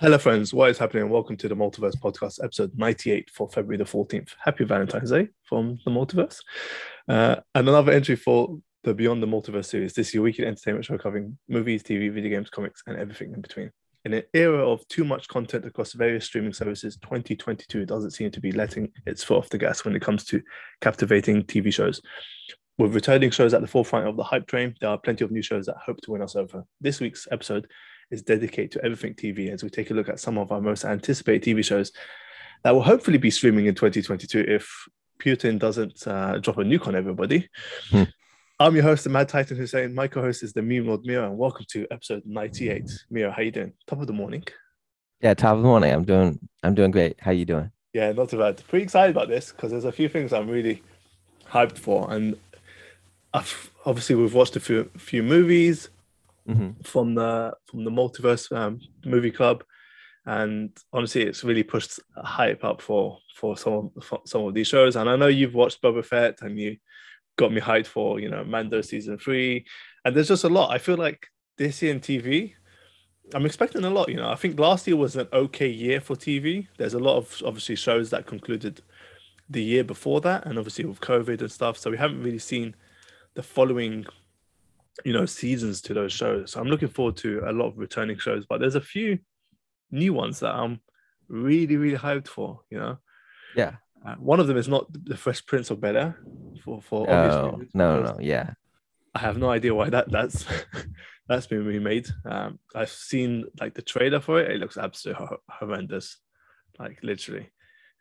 Hello, friends. What is happening? Welcome to the Multiverse Podcast, episode 98 for February the 14th. Happy Valentine's Day from the Multiverse. Uh, and another entry for the Beyond the Multiverse series. This is your weekly entertainment show covering movies, TV, video games, comics, and everything in between. In an era of too much content across various streaming services, 2022 doesn't seem to be letting its foot off the gas when it comes to captivating TV shows. With returning shows at the forefront of the hype train, there are plenty of new shows that hope to win us over. This week's episode is dedicated to everything TV as we take a look at some of our most anticipated TV shows that will hopefully be streaming in 2022 if Putin doesn't uh, drop a nuke on everybody. Hmm. I'm your host, the Mad Titan Hussein. My co-host is the meme lord Mira, and welcome to episode 98. Mira, how you doing? Top of the morning. Yeah, top of the morning. I'm doing I'm doing great. How you doing? Yeah, not too bad. Pretty excited about this because there's a few things I'm really hyped for, and I've, obviously we've watched a few few movies Mhm. from the from the multiverse um, movie club, and honestly, it's really pushed hype up for for some for some of these shows. And I know you've watched Boba Fett, and you got me hyped for you know Mando season three, and there's just a lot. I feel like this year in TV, I'm expecting a lot. You know, I think last year was an okay year for TV. There's a lot of obviously shows that concluded the year before that, and obviously with COVID and stuff, so we haven't really seen the following you know seasons to those shows. So I'm looking forward to a lot of returning shows, but there's a few new ones that I'm really really hyped for. You know, Yeah. uh, one of them is not the Fresh Prince of Bel Air for for obvious No, reasons, no, no. Yeah. I have no idea why that that's that's been remade. Um, I've seen like the trailer for it. It looks absolutely hor- horrendous, like literally,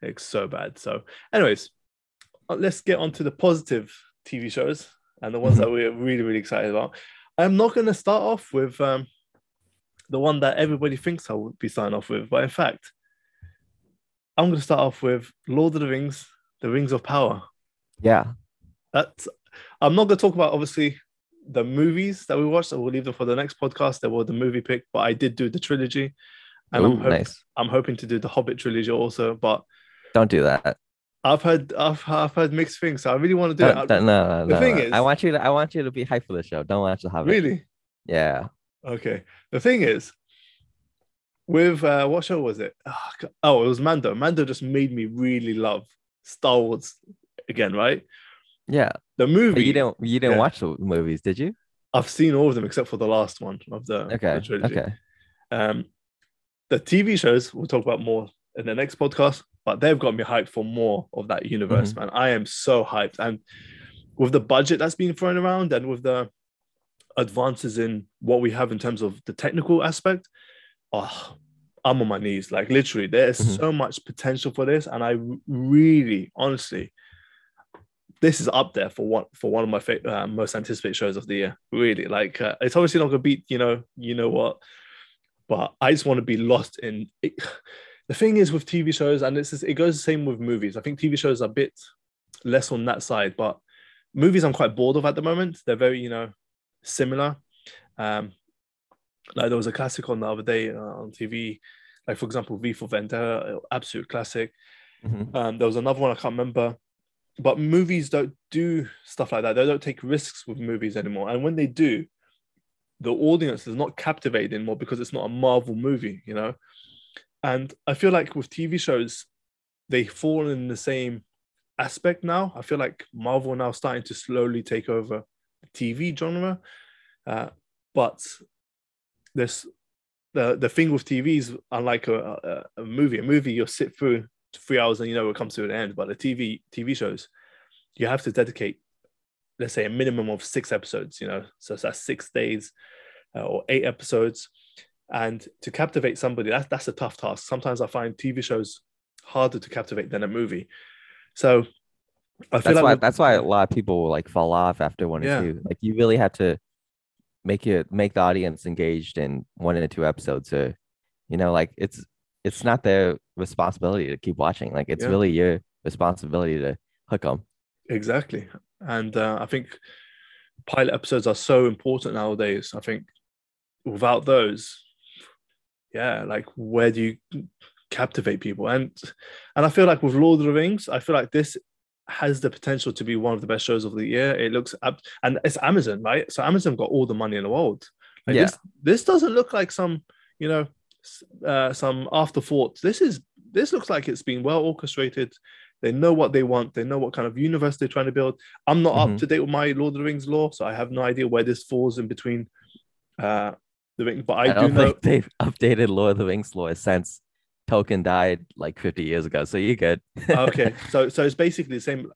it's so bad. So, anyways, uh, let's get on to the positive TV shows and the ones that we're really really excited about. I'm not going to start off with um, the one that everybody thinks I would be starting off with, but in fact, I'm going to start off with Lord of the Rings: The Rings of Power. Yeah. That's I'm not going to talk about obviously the movies that we watched. I will leave them for the next podcast. There were the movie pick, but I did do the trilogy, and Ooh, I'm hop- nice. I'm hoping to do the Hobbit trilogy also. But Don't do that. I've heard I've, I've heard mixed things, so I really want to do Don't- it. no, no, the no, thing no. is- I want you to I want you to be hyped for the show. Don't want watch the Hobbit. really? Yeah. Okay. The thing is, with uh, what show was it? Oh, oh, it was Mando. Mando just made me really love Star Wars again, right? Yeah. The movie. You didn't you didn't yeah. watch the movies, did you? I've seen all of them except for the last one of the, the Okay. trilogy. Okay. Um, the TV shows we'll talk about more in the next podcast, but they've got me hyped for more of that universe, man. I am so hyped, and with the budget that's been thrown around, and with the advances in what we have in terms of the technical aspect, oh, I'm on my knees. Like literally, there's Mhm. so much potential for this, and I really, honestly. This is up there for one for one of my fa- uh, most anticipated shows of the year. Really, like uh, it's obviously not gonna beat you know you know what, but I just want to be lost in it. The thing is with TV shows, and this is it goes the same with movies. I think TV shows are a bit less on that side, but movies I'm quite bored of at the moment. They're very, you know, similar. Um, like there was a classic on the other day uh, on TV, like for example, V for Vendetta, absolute classic. Mhm. Um, there was another one I can't remember, but movies don't do stuff like that. They don't take risks with movies anymore, and when they do, the audience is not captivated anymore because it's not a Marvel movie, you know. And I feel like with TV shows, they fall in the same aspect now. I feel like Marvel now starting to slowly take over the TV genre, uh, but this the the thing with TV is unlike a, a, a movie, a movie you'll sit through three hours and you know it comes to an end. But the TV TV shows, you have to dedicate, let's say, a minimum of six episodes. You know, so that's six days uh, or eight episodes, and to captivate somebody, that's that's a tough task. Sometimes I find TV shows harder to captivate than a movie. So I feel That's like why that's why a lot of people will like fall off after one Yeah. or two. Like you really have to make it make the audience engaged in one and two episodes or you know, like it's it's not their responsibility to keep watching. Like it's Yeah. really your responsibility to hook them. Exactly. And uh, I think pilot episodes are so important nowadays. I think without those, yeah, like where do you captivate people? And and I feel like with Lord of the Rings, I feel like this has the potential to be one of the best shows of the year. It looks up and it's Amazon, right? So Amazon got all the money in the world. Like Yeah. this, this doesn't look like some, you know, uh, some afterthought. This is this looks like it's been well orchestrated. They know what they want. They know what kind of universe they're trying to build. I'm not Mhm. up to date with my Lord of the Rings lore, so I have no idea where this falls in between uh, the ring. But I, I, do don't know. think they've updated Lord of the Rings lore since Tolkien died like 50 years ago. So you're good. okay, so so it's basically the same.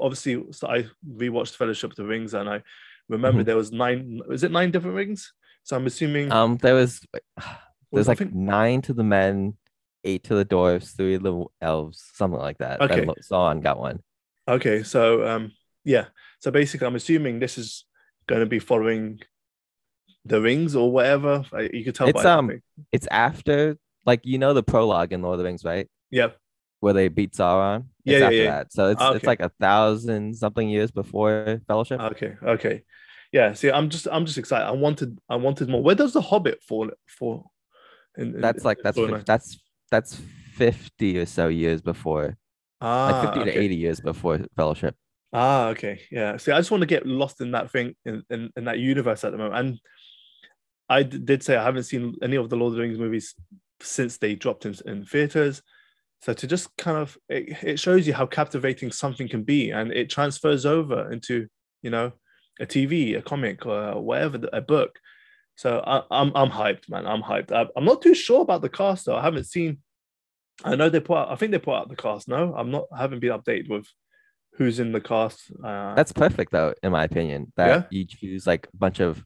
Obviously, so I rewatched Fellowship of the Rings, and I remember Mhm. there was nine. Was it nine different rings? So I'm assuming. Um, there was there's like think- nine to the men, eight to the dwarves, three to the elves, something like that. Okay. Lo- Sauron got one. Okay, so um, yeah. So basically, I'm assuming this is going to be following the rings or whatever. You could tell. It's, um. It's after like you know the prologue in Lord of the Rings, right? yeah. Where they beat Sauron. Yeah, it's yeah, after yeah. that. So it's Ah, it's like a thousand something years before Fellowship. Okay. Okay. Yeah. See, I'm just I'm just excited. I wanted I wanted more. Where does the Hobbit fall fall? In, in- that's like that's storyline? fif- that's that's fifty or so years before, ah, like fifty to eighty years before Fellowship. Ah, okay. Yeah. See, I just want to get lost in that thing in, in, in that universe at the moment. And I d- did say I haven't seen any of the Lord of the Rings movies since they dropped in, in theaters. So to just kind of it, it shows you how captivating something can be, and it transfers over into you know a TV, a comic, or whatever, a book. So I, I'm I'm hyped, man. I'm hyped. I, I'm not too sure about the cast though. I haven't seen. I know they put. Out, I think they put out the cast. No, I'm not. I haven't been updated with who's in the cast. Uh, That's perfect though, in my opinion. That Yeah. you choose like a bunch of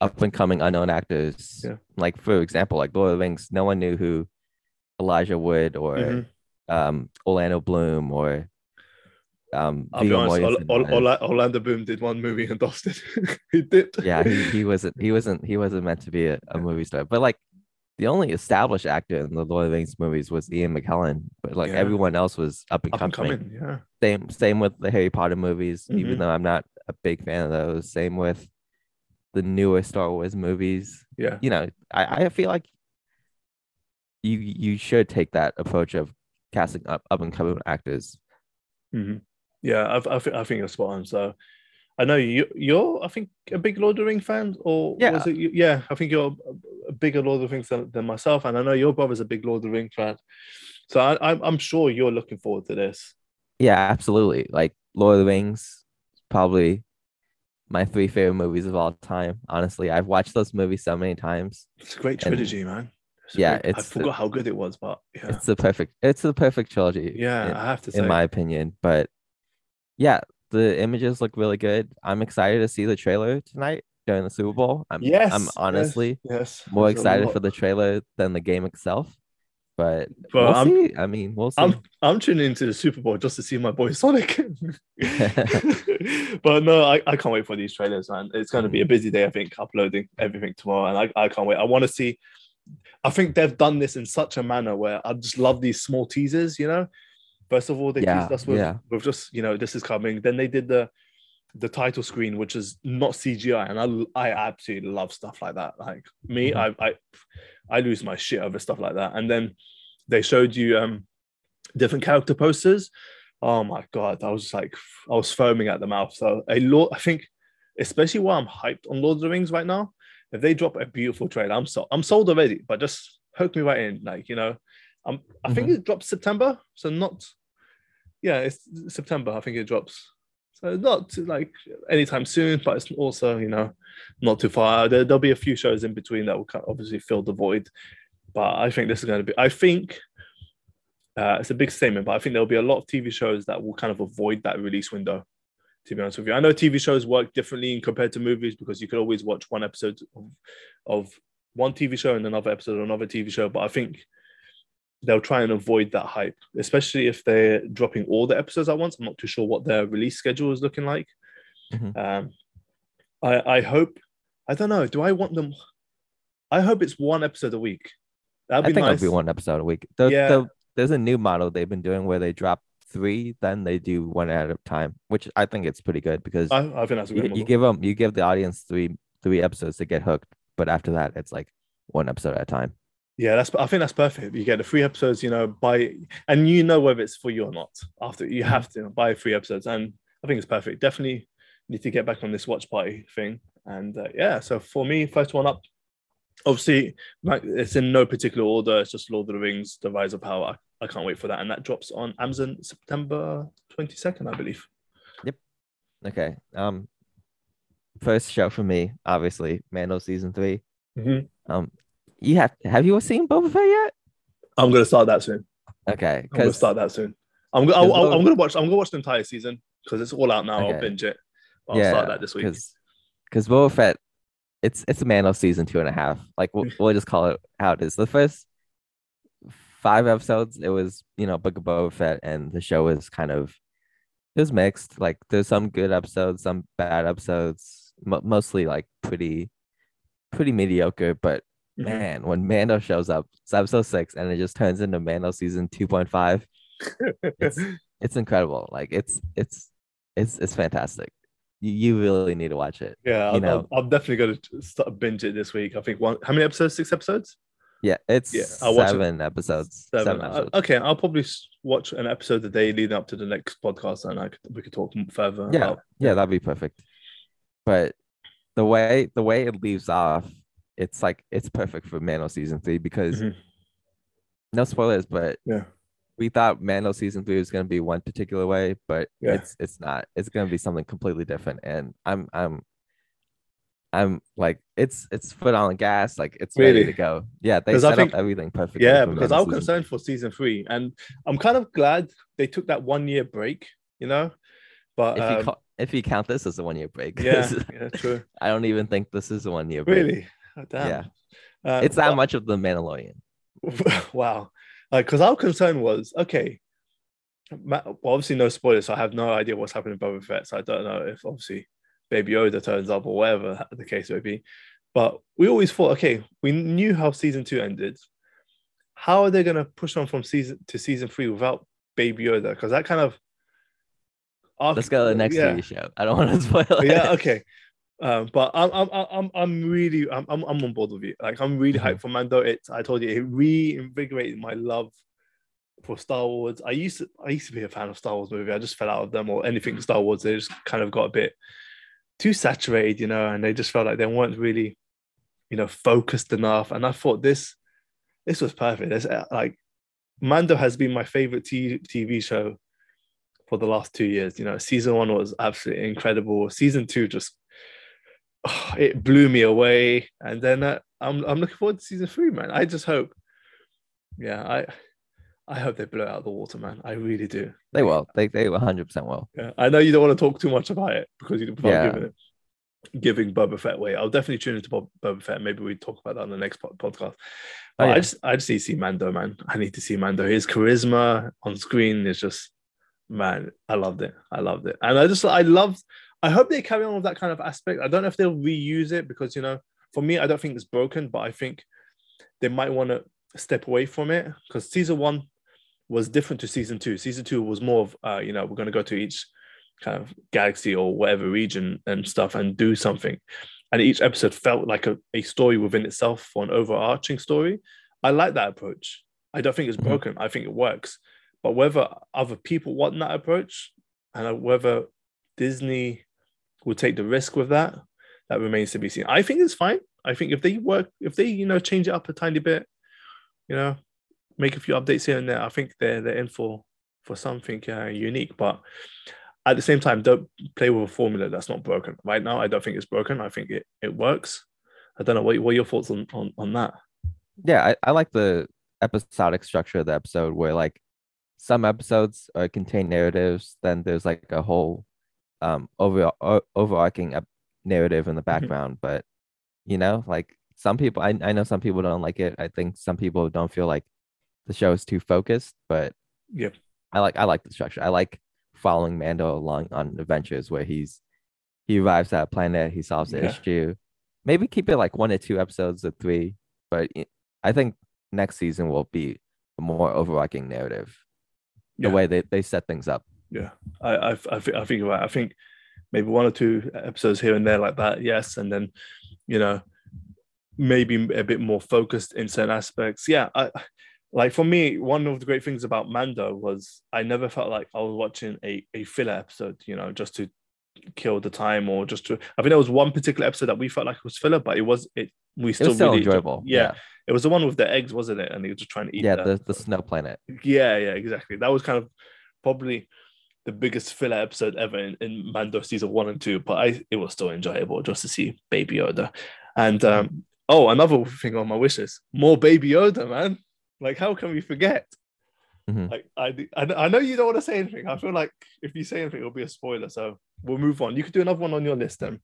up and coming unknown actors. Yeah. Like for example, like Lord of the Rings, no one knew who Elijah Wood or Mhm. um Orlando Bloom or um I'll be honest. Ol- Mortensen Ol- Orlando Bloom did one movie and lost it. he did. yeah, he, he wasn't he wasn't he wasn't meant to be a, a movie star. But like the only established actor in the Lord of the Rings movies was Ian McKellen. But like Yeah. everyone else was up and Up and coming. Yeah. Same same with the Harry Potter movies, Mhm. even though I'm not a big fan of those. Same with the newer Star Wars movies. Yeah. You know, I, I feel like you you should take that approach of casting up up and coming actors. hmm Yeah. I, I, think I think you're spot on. So I know you. You're. I think a big Lord of the Rings fan, or Yeah. was it? You? Yeah. I think you're a- a bigger Lord of the Rings than, than myself, and I know your brother's a big Lord of the Rings fan. So I, I'm I'm sure you're looking forward to this. Yeah, absolutely. Like Lord of the Rings, probably my three favorite movies of all time. Honestly, I've watched those movies so many times. It's a great trilogy, man. It's yeah, great- I forgot how good it was, but yeah, It's the perfect. It's the perfect trilogy. yeah, in- I have to say. in my opinion. But yeah, the images look really good. I'm excited to see the trailer tonight during the Super Bowl. I'm yes, I'm honestly yes, more There's excited for the trailer than the game itself. But But we'll I'm- see. I mean, we'll see. I'm I'm tuning into the Super Bowl just to see my boy Sonic. but no, I, I can't wait for these trailers, man. It's going to be a mm-hmm. busy day, I think, uploading everything tomorrow, and I, I can't wait. I want to see. I think they've done this in such a manner where I just love these small teasers. You know, first of all, they Yeah, teased us with, yeah. with just you know this is coming. Then they did the the title screen, which is not CGI, and I I absolutely love stuff like that. Like me, Mhm. I I I lose my shit over stuff like that. And then they showed you um different character posters. Oh my god, I was just like I was foaming at the mouth. So a lot, I think, especially while I'm hyped on Lord of the Rings right now, if they drop a beautiful trailer, I'm so I'm sold already. But just hook me right in, like you know, I'm I think it drops September, so not yeah, it's September. I think it drops. So not like anytime soon, but it's also you know not too far. There, there'll be a few shows in between that will kind of obviously fill the void. But I think this is going to be. I think uh, it's a big statement, but I think there'll be a lot of TV shows that will kind of avoid that release window. To be honest with you, I know TV shows work differently compared to movies because you could always watch one episode of, of one TV show and another episode of another TV show. But I think they'll try and avoid that hype, especially if they're dropping all the episodes at once. I'm not too sure what their release schedule is looking like. Mhm. Um, I I hope. I don't know. Do I want them? I hope it's one episode a week. That'd I be think nice. it'll be one episode a week. The, Yeah. the, there's a new model they've been doing where they drop three, then they do one at a time, which I think it's pretty good because I, I think that's a you, you give them you give the audience three three episodes to get hooked, but after that it's like one episode at a time. Yeah, that's. I think that's perfect. You get the three episodes, you know, by and you know whether it's for you or not. After you have to buy three episodes, and I think it's perfect. Definitely need to get back on this watch party thing. And uh, yeah, so for me, first one up, obviously, it's in no particular order. It's just Lord of the Rings: The Rise of Power. I, can't wait for that, and that drops on Amazon September twenty second, I believe. Yep. Okay. Um, first show for me, obviously, Mando season 3 Mhm. Um, you have have you seen Boba Fett yet? I'm gonna start that soon. Okay, I'm gonna start that soon. I'm gonna. I'll, I'm gonna watch. I'm gonna watch the entire season because it's all out now. I'll binge it. I'll yeah, start that this week. because Boba Fett, it's it's a Mando season two and a half. Like we'll, we'll just call it how it is. The first five episodes, it was you know Book of Boba Fett, and the show was kind of it was mixed. Like there's some good episodes, some bad episodes, mo- mostly like pretty pretty mediocre. But Mhm. man, when Mando shows up, it's episode six, and it just turns into Mando season two point five. It's it's incredible. Like it's it's it's it's fantastic. You you really need to watch it. yeah, you I'll, know. I'll, I'm definitely gonna start binge it this week. I think one. How many episodes? Six episodes. Yeah, it's Yeah, I'll watch it. seven episodes. Seven, Seven. Uh, episodes. okay, I'll probably watch an episode a day leading up to the next podcast, and I could, we could talk further. yeah, about- yeah, that'd be perfect. But the way the way it leaves off, it's like it's perfect for Mando season three because Mhm. no spoilers, but Yeah. we thought Mando season three was gonna be one particular way, but Yeah. it's it's not. It's gonna be something completely different. And I'm I'm I'm like it's it's foot on the gas, like it's ready to go. Yeah, they set think- up everything perfectly. Yeah, because I was concerned for season three, and I'm kind of glad they took that one year break. You know, but if you um, call, if you count this as a one year break. yeah, yeah, true. I don't even think this is a one year break. Really. Yeah. Uh, It's that but- much of the Mandalorian. wow. Because our concern was okay. Well, obviously, no spoilers. So I have no idea what's happening with Boba Fett. So I don't know if obviously Baby Yoda turns up or whatever the case may be. But we always thought, okay, we knew how season two ended. How are they going to push on from season to season three without Baby Yoda? Because that kind of. Let's go to the next yeah. TV show. I don't want to spoil it. yeah, okay. Um, but I'm I'm I'm I'm really I'm I'm I'm on board with you. Like I'm really hyped for Mando. It I told you it reinvigorated my love for Star Wars. I used to I used to be a fan of Star Wars movie. I just fell out of them or anything Star Wars. They just kind of got a bit too saturated, you know, and they just felt like they weren't really, you know, focused enough. And I thought this this was perfect. It's uh, like Mando has been my favorite T- TV show for the last two years. You know, season one was absolutely incredible. Season two just oh, it blew me away. And then uh, I'm I'm looking forward to season three, man. I just hope, yeah, I I hope they blow out the water, man. I really do. They will. They they 100 percent will. Yeah, I know you don't want to talk too much about it because you without Yeah. giving it giving Boba Fett away. I'll definitely tune into Bob, Boba Fett. Maybe we talk about that on the next po- podcast. Oh, yeah. I just I just need to see Mando, man. I need to see Mando. His charisma on screen is just man. I loved it. I loved it, and I just I loved. I hope they carry on with that kind of aspect. I don't know if they'll reuse it because you know, for me, I don't think it's broken, but I think they might want to step away from it because season one was different to season two. Season two was more of uh, you know, we're gonna go to each kind of galaxy or whatever region and stuff and do something. And each episode felt like a, a story within itself for an overarching story. I like that approach. I don't think it's Mhm. broken. I think it works. But whether other people want that approach and whether Disney will take the risk with that, that remains to be seen. I think it's fine. I think if they work, if they, you know, change it up a tiny bit, you know, make a few updates here and there, I think they're they're in for for something uh, unique. But at the same time, don't play with a formula that's not broken. Right now, I don't think it's broken. I think it, it works. I don't know what, what are your thoughts on, on on that. Yeah, I, I like the episodic structure of the episode where like some episodes uh, contain narratives, then there's like a whole um over o- overarching narrative in the background. But you know, like some people, I I know some people don't like it. I think some people don't feel like the show is too focused. But Yep. I like I like the structure. I like following Mando along on adventures where he's he arrives at a planet, he solves the Yeah. issue. Maybe keep it like one or two episodes or three, but i think next season will be a more overarching narrative. The way they, they set things up. Yeah, I I I think I think you're right. I think maybe one or two episodes here and there like that, yes, and then you know maybe a bit more focused in certain aspects. Yeah, I like for me one of the great things about Mando was I never felt like I was watching a a filler episode. You know, just to kill the time or just to. I think there was one particular episode that we felt like it was filler, but it was it. We It still was still really enjoyable. Yeah, it was the one with the eggs, wasn't it? And he was just trying to eat. Yeah, the, the snow planet. yeah, yeah, exactly. That was kind of probably the biggest filler episode ever in, in Mando season one and two, but I it was still enjoyable just to see Baby Yoda. And um, oh, another thing on my wish list: more Baby Yoda, man. Like, how can we forget? Mhm. Like, I, I I know you don't want to say anything. I feel like if you say anything, it'll be a spoiler. So we'll move on. You could do another one on your list then.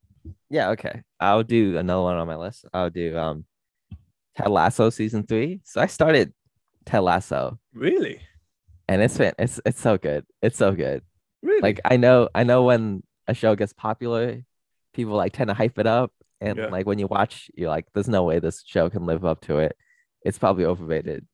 Yeah, okay. I'll do another one on my list. I'll do um Ted Lasso season three. So I started Ted Lasso Really, and it's it's it's so good. It's so good. really. Like I know I know when a show gets popular, people like tend to hype it up. And Yeah. like when you watch, you're like, there's no way this show can live up to it. It's probably overrated.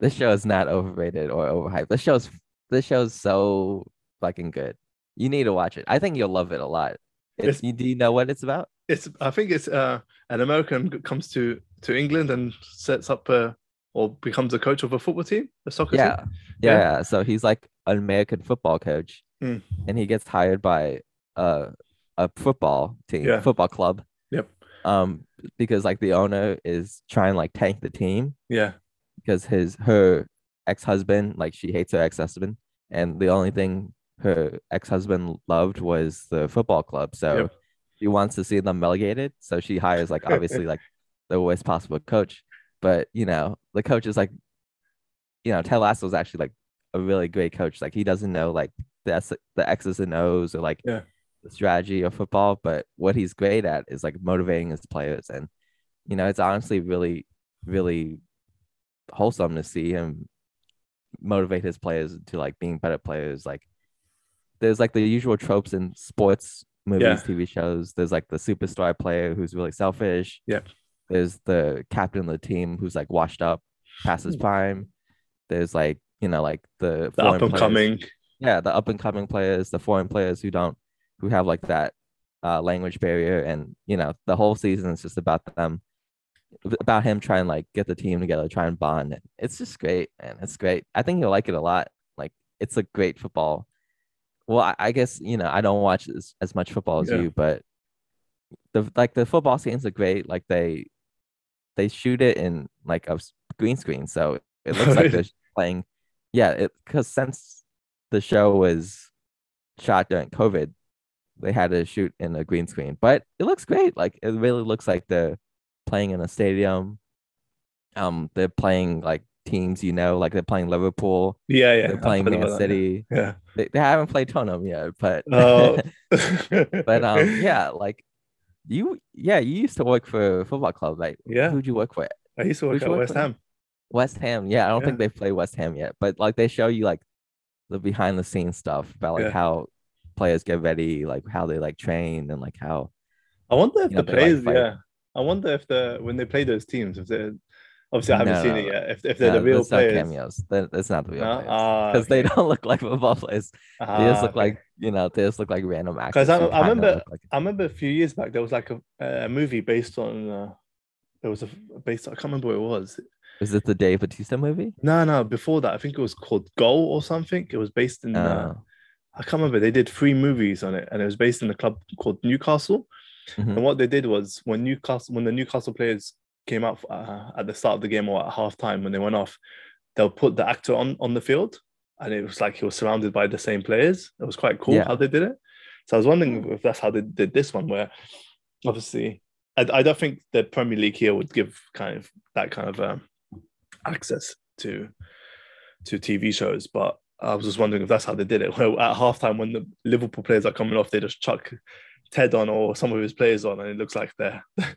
This show is not overrated or overhyped. This show's this show's so fucking good. You need to watch it. I think you'll love it a lot. It's, It's- you, do you know what it's about? it's I think it's uh an American comes to to England and sets up a or becomes a coach of a football team, a soccer Yeah. team. yeah. Yeah. So he's like an American football coach, Mm. and he gets hired by a a football team, Yeah. football club. Yep. Um, because like the owner is trying like tank the team Yeah. because his her ex husband like she hates her ex husband, and the only thing her ex husband loved was the football club. So Yep. she wants to see them relegated. So she hires like obviously like the worst possible coach. But you know, the coach is like, you know, Ted Lasso is actually like a really great coach. Like he doesn't know like the S- the X's and O's or like Yeah. the strategy of football, but what he's great at is like motivating his players. And you know, it's honestly really, really wholesome to see him motivate his players to like being better players. Like there's like the usual tropes in sports movies, Yeah. TV shows. There's like the superstar player who's really selfish. Yep. There's the captain of the team who's like washed up past his prime. There's like, you know, like the, The foreign up and players- coming. yeah, the up and coming players, the foreign players who don't who have like that uh language barrier and you know, the whole season is just about them about him trying to like get the team together, try and bond. It's just great, and it's great. I think you'll like it a lot. Like it's a great football. Well, I, I guess you know I don't watch as, as much football as Yeah. you, but the like the football scenes are great. Like they they shoot it in like a green screen, so it looks like they're playing. Yeah, it because since the show was shot during COVID, they had to shoot in a green screen, but it looks great. Like it really looks like they're playing in a stadium. Um, they're playing like teams, you know, like they're playing Liverpool, Yeah, yeah. they're playing Man about that, City. Yeah. They, they haven't played Tottenham yet, but Oh. but um, yeah, like you, yeah, you used to work for a football club. Like, Yeah. who'd you work for? I used to work Who'd at work West for? Ham. West Ham. Yeah, I don't think they play West Ham yet, but like they show you like the behind the scenes stuff about like Yeah. how players get ready, like how they like train and like how I wonder if You know, the they like yeah. I wonder if the when they play those teams, if they're obviously I haven't No, seen it yet. If, if they're no, the real that's not players, cameos. That, that's not the real players Ah, because they okay. don't look like football players. They Ah, just look okay. like you know, they just look like random actors. Because I, I remember, like- I remember a few years back there was like a, a movie based on. Uh, there was a based. I can't remember what it was. is it the Dave Bautista movie? No, no. Before that, I think it was called Goal or something. It was based in. Uh, Oh. I can't remember. They did three movies on it, and it was based in a club called Newcastle. Mhm. And what they did was when Newcastle, when the Newcastle players came out uh, at the start of the game or at halftime when they went off, they'll put the actor on on the field, and it was like he was surrounded by the same players. It was quite cool Yeah. how they did it. So I was wondering if that's how they did this one, where obviously I, I don't think the Premier League here would give kind of that kind of um, access to to TV shows, but I was just wondering if that's how they did it. Well, at halftime when the Liverpool players are coming off, they just chuck Ted on or some of his players on, and it looks like they're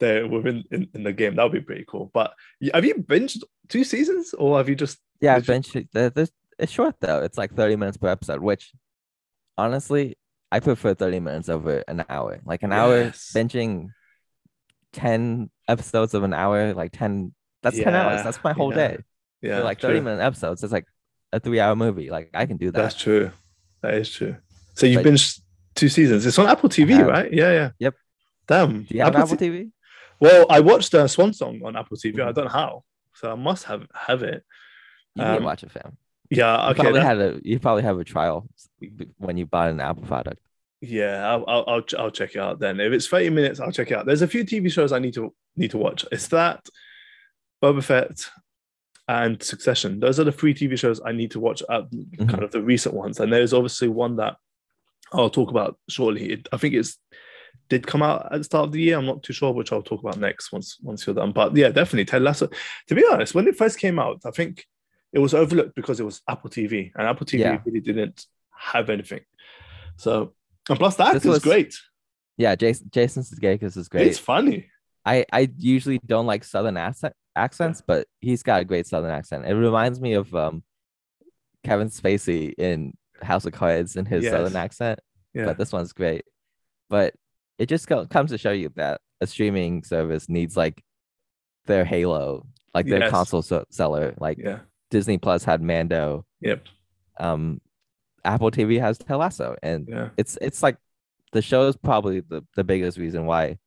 they're within in, in the game. That would be pretty cool. But have you binged two seasons, or have you just Yeah, Did you- eventually. the- the- It's short though. It's like 30 minutes per episode, which honestly, I prefer 30 minutes over an hour. Like an hour Yes. binging 10 episodes of an hour, like 10, that's 10 hours. That's my whole yeah, day. yeah, For like 30 true. minute episodes. It's like a three hour movie. Like I can do that. That's true. That is true. So you've But- binged two seasons. It's on Apple TV, right? Yeah, yeah. Yep. Damn. do you have Apple TV? well, I watched uh, Swan Song on Apple TV. I Mhm. don't know how, so I must have have it. You Um, to watch it, fam. Yeah. You Okay. probably that- had a you probably have a trial when you bought an Apple product. Yeah, I'll, I'll I'll I'll check it out then. If it's thirty minutes, I'll check it out. There's a few TV shows I need to need to watch. It's that, Boba Fett, and Succession. Those are the three TV shows I need to watch. At Mhm. kind of the recent ones, and there's obviously one that I'll talk about shortly. It, I think it's did come out at the start of the year. I'm not too sure, which I'll talk about next once once you're done. But yeah, definitely Ted Lasso. To be honest, when it first came out, I think it was overlooked because it was Apple TV, and Apple TV Yeah. really didn't have anything. So and plus actor's was great. Yeah, Jason Jason Sudeikis is great. It's funny. I I usually don't like southern accent accents, but he's got a great southern accent. It reminds me of um Kevin Spacey in House of Cards in his Yes. southern accent. Yeah. But this one's great. But it just co- comes to show you that a streaming service needs like their Halo, like their Yes. console so- seller. Like yeah. Disney Plus had Mando. Yep. Um, Apple TV has Ted Lasso, and Yeah. it's it's like the show is probably the, the biggest reason why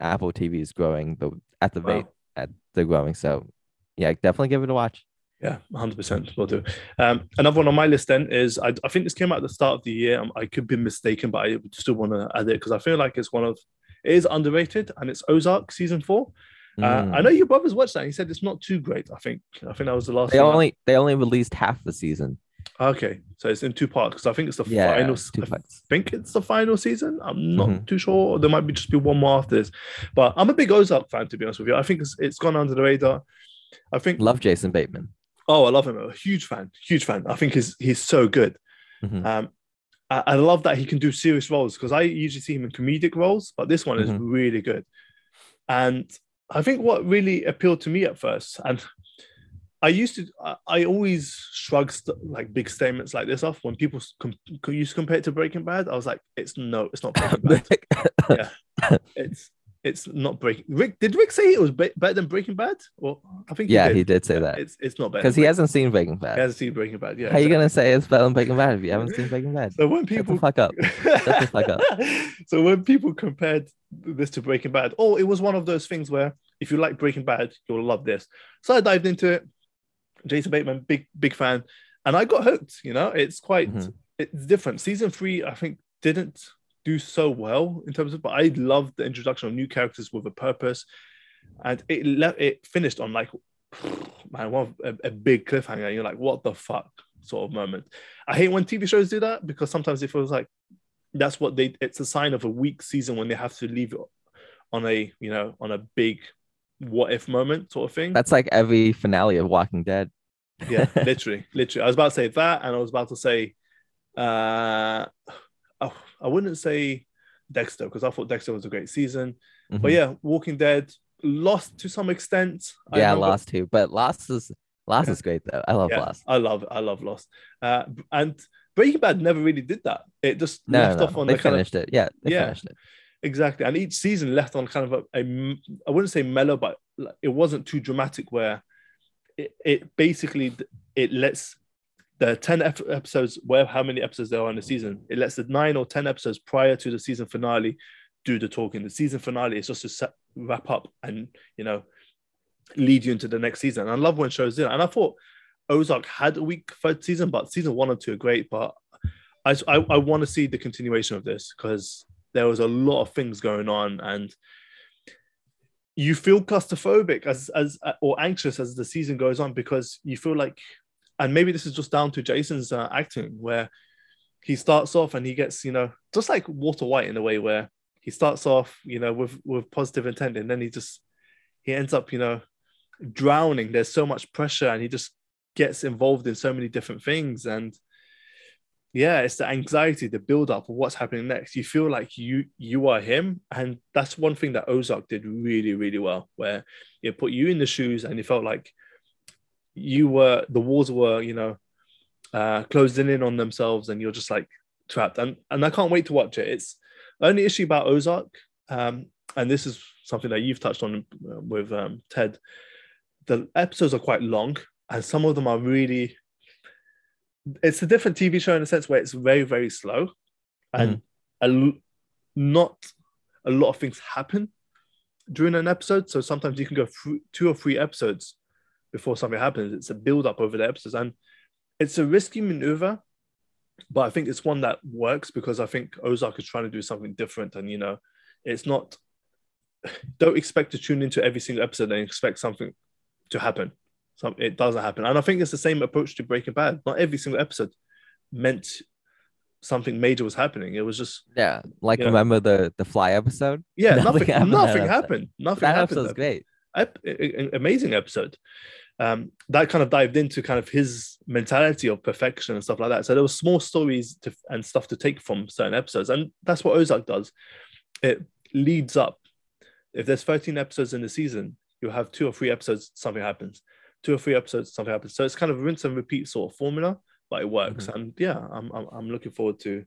Apple TV is growing the at the rate Wow. at the growing. So yeah, definitely give it a watch. Yeah, 100% will do. Um, another one on my list then is I, I think this came out at the start of the year. Um, I could be mistaken, but I still want to add it because I feel like it's one of it is underrated and it's Ozark season four. Uh, Mm. I know your brothers watched that. He said it's not too great. I think I think that was the last. they I- only they only released half the season. okay, so it's in two parts because I think it's the Yeah, final. two I think it's the final season. I'm not Mhm. too sure. There might be just be one more after this, but I'm a big Ozark fan to be honest with you. I think it's, it's gone under the radar. I think Love Jason Bateman. Oh, I love him. I'm a huge fan, huge fan. I think he's he's so good. Mhm. Um, I, I love that he can do serious roles because I usually see him in comedic roles, but this one is Mhm. really good. And I think what really appealed to me at first, and I used to, I, I always shrug st- like big statements like this off when people com- used to compare it to Breaking Bad. I was like, it's no, it's not Breaking Bad. Yeah, it's it's not Breaking. Rick did Rick say it was be- better than Breaking Bad? Or I think yeah, did. he did say that It's it's not better because he hasn't seen Breaking Bad. he hasn't seen Breaking Bad. Yeah. How are you gonna say it's better than Breaking Bad if you haven't seen Breaking Bad? So when people fuck up. fuck up. so when people compared this to Breaking Bad, oh, it was one of those things where if you like Breaking Bad, you'll love this. So I dived into it. Jason Bateman, big big fan, and I got hooked. You know, it's quite Mhm. it's different. Season three, I think, didn't do so well in terms of, but I loved the introduction of new characters with a purpose, and it le- it finished on like man, one a, a big cliffhanger. You're like, what the fuck, sort of moment. I hate when TV shows do that because sometimes it feels like that's what they. It's a sign of a weak season when they have to leave on a you know on a big what if moment sort of thing. That's like every finale of Walking Dead. yeah, literally, literally. I was about to say that, and I was about to say, uh, oh, I wouldn't say Dexter because I thought Dexter was a great season. But Mhm. yeah, Walking Dead lost to some extent. Yeah, Lost too, but Lost is Lost Yeah. is great though. I love Yeah, Lost. I love, I love Lost. Uh, and Breaking Bad never really did that. It just No, left no, off on they the kind of finished it. Yeah, they Yeah. finished it. exactly, and each season left on kind of a, a I wouldn't say mellow, but it wasn't too dramatic. Where it, it basically it lets the 10 ep- episodes where how many episodes there are in the season. It lets the nine or 10 episodes prior to the season finale do the talking. The season finale is just to set, wrap up and you know lead you into the next season. And i love when shows do that and i thought ozark had a weak third season but season one and two are great. But i i, I want to see the continuation of this because there was a lot of things going on and you feel claustrophobic as as or anxious as the season goes on because you feel like and maybe this is just down to Jason's uh, acting where he starts off and he gets you know just like Walter White in a way where he starts off you know with with positive intent and then he just he ends up you know drowning. There's so much pressure and he just gets involved in so many different things. And yeah it's the anxiety the build up of what's happening next. You feel like you you are him. And that's one thing that ozark did really really well where it put you in the shoes and you felt like you were the walls were you know uh closing in on themselves and you're just like trapped. And and i can't wait to watch it. It's only issue about ozark um and this is something that you've touched on uh, with um ted. The episodes are quite long and some of them are really it's a different tv show in a sense where it's very very slow and a l- not a lot of things happen during an episode. So sometimes you can go through two or three episodes before something happens it's a build up over the episodes and it's a risky maneuver but I think it's one that works because I think Ozark is trying to do something different, and you know, it's not. Don't expect to tune into every single episode and expect something to happen. Some it doesn't happen, and I think it's the same approach to Breaking Bad. Not every single episode meant something major was happening. It was just Yeah, like remember the the fly episode? yeah, Nothing nothing, happened that nothing happened. Nothing That happened. episode's great. Ep- amazing episode. Um, that kind of dived into kind of his mentality of perfection and stuff like that. So there were small stories to, and stuff to take from certain episodes, and that's what Ozark does. It leads up. If there's 13 episodes in the season, you'll have two or three episodes, something happens. Two or three episodes, something happens. So it's kind of rinse and repeat sort of formula, but it works. And yeah, I'm, I'm I'm looking forward to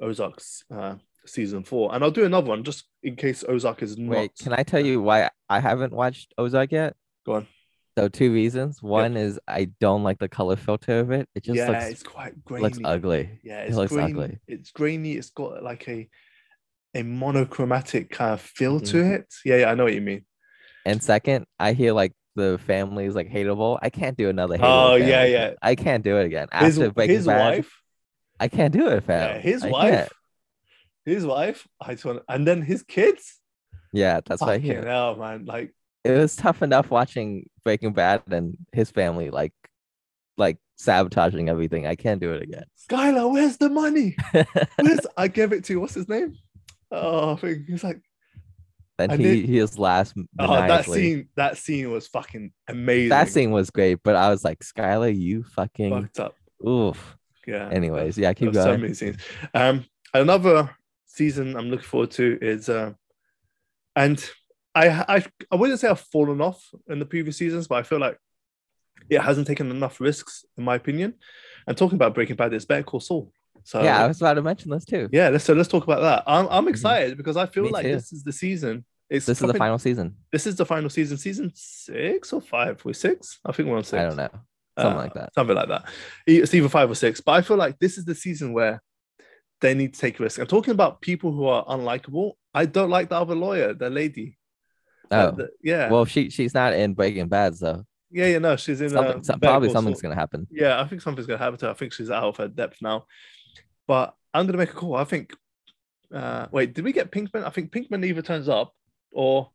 Ozark's uh, season four, and I'll do another one just in case Ozark is not. Wait, can I tell you why I haven't watched Ozark yet? Go on. So two reasons. One is I don't like the color filter of it. It just yeah, looks it's quite grainy. looks ugly. Yeah, It it's looks grainy. ugly. It's grainy. It's got like a a monochromatic kind of feel to Mhm. it. Yeah, yeah, I know what you mean. And second, I hear like the family is like hateable. I can't do another hateable. Oh, yeah, yeah. I can't do it again. His, After Breaking his Bad, wife, I can't do it, fam. yeah, his I wife, can't. His wife. I just want, and then his kids. Yeah, that's what I Fucking hear. hell, man! Like, It was tough enough watching Breaking Bad and his family like like sabotaging everything. I can't do it again. Skyler, where's the money? Where's I gave it to you? what's his name? Oh, I think he's like, and he did- his last oh, that scene. That scene was fucking amazing. That scene was great, but I was like, Skyler, you fucking fucked up. oof. Yeah. Anyways, yeah, keep There's so going. many scenes. Um, another season I'm looking forward to is, uh, and I, I, I wouldn't say I've fallen off in the previous seasons, but I feel like it hasn't taken enough risks, in my opinion. And talking about Breaking Bad, it's Better Call Saul. So yeah, I was about to mention this too. yeah, let's so let's talk about that. I'm, I'm excited because I feel Me like too. this is the season. It's This is the final season. This is the final season. Season six or five? We're six. I think we're on six. I don't know. Something Uh, like that. Something like that. It's either five or six. But I feel like this is the season where they need to take risks. I'm talking about people who are unlikable. I don't like the other lawyer, the lady. Oh, the- yeah. well, she she's not in Breaking Bad, so yeah, yeah, no, she's in something, uh, some- probably something's gonna happen. Yeah, I think something's gonna happen to her. I think she's out of her depth now. But I'm gonna make a call. I think uh wait, did we get Pinkman? I think Pinkman either turns up or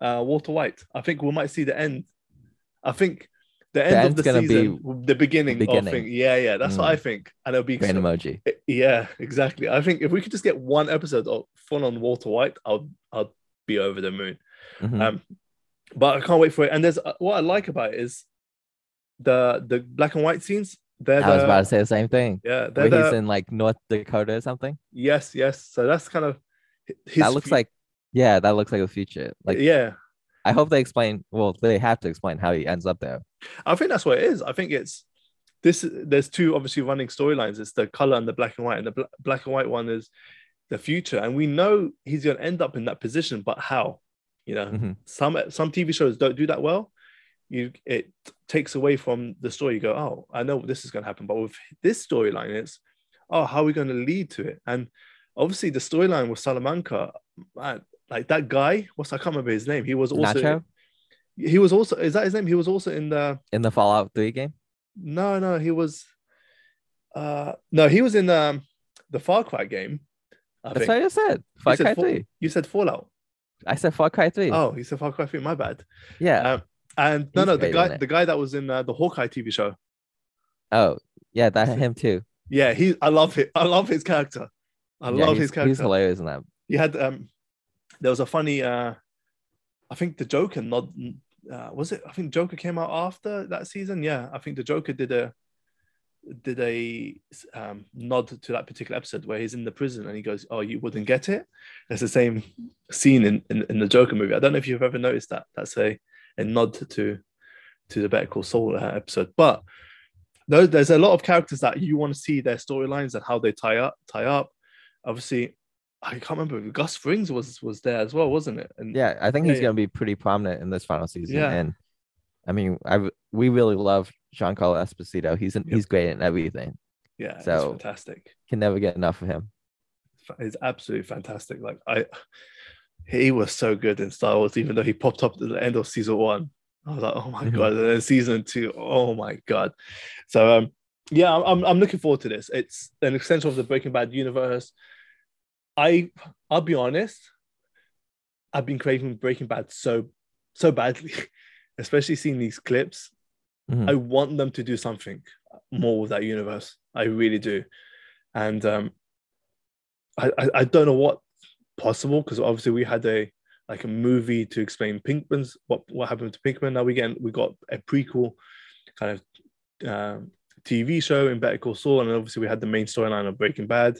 uh Walter White. I think we might see the end. I think the end of the gonna be season, the beginning, of beginning. thing. Yeah, yeah, that's what Mm. I think. And it'll be Brain so- emoji. yeah, exactly. I think if we could just get one episode of fun on Walter White, I'll I'll be over the moon. Mhm. Um, but I can't wait for it. And there's uh, what I like about it is the the black and white scenes. They're I was about to say the same thing. yeah, they're Where he's in like North Dakota or something. yes, yes. So that's kind of his. that looks fu- like yeah, that looks like the future. Like yeah. I hope they explain. Well, they have to explain how he ends up there. I think that's what it is. I think it's this. There's two obviously running storylines. It's the color and the black and white, and the bla- black and white one is the future, and we know he's going to end up in that position. But how? You know, Mhm. some some TV shows don't do that well. You it takes away from the story. You go, oh, I know this is going to happen, but with this storyline, it's oh, how are we going to lead to it? And obviously, the storyline with Salamanca, man, like that guy. What's I can't remember his name. He was also Nacho he was also is that his name? He was also in the in the Fallout Three game. no, no, he was. Uh, no, he was in um the Far Cry game. I That's think. what I said. Far said Cry Fall- Three. You said Fallout. I said Far Cry Three. Oh, he said Far Cry 3. My bad. yeah. Um, and no, He's no, the guy, the guy that was in uh, the Hawkeye TV show. oh, yeah. That him too. Yeah, he. I love it. I love his character. I Yeah, love his character. He's hilarious in that. he had um, there was a funny. uh I think the Joker not. Uh, was it? I think Joker came out after that season. Yeah, I think the Joker did a did a um, nod to that particular episode where he's in the prison and he goes, "Oh, you wouldn't get it." It's the same scene in, in, in the Joker movie. I don't know if you've ever noticed that. That's a a nod to to the Better Call Saul uh, episode. But there's a lot of characters that you want to see their storylines and how they tie up tie up. Obviously, I can't remember. Gus Frings was was there as well, wasn't it? And Yeah, I think he's yeah. gonna be pretty prominent in this final season. Yeah. And I mean, I we really love Giancarlo Esposito. He's in, Yep. he's great in everything. yeah, So- fantastic. Can never get enough of him. It's absolutely fantastic. Like I, he was so good in Star Wars, even though he popped up at the end of season one. I was like, oh my Mhm. god! And then season two, oh my god! So um, yeah, I'm I'm looking forward to this. It's an extension of the Breaking Bad universe. I I'll be honest, I've been craving Breaking Bad so so badly, especially seeing these clips. Mhm. I want them to do something more with that universe. I really do, and um, I I, I don't know what possible because obviously we had a like a movie to explain Pinkman's what what happened to Pinkman. Now we get we got a prequel kind of um, TV show in Better Call Saul, and obviously we had the main storyline of Breaking Bad.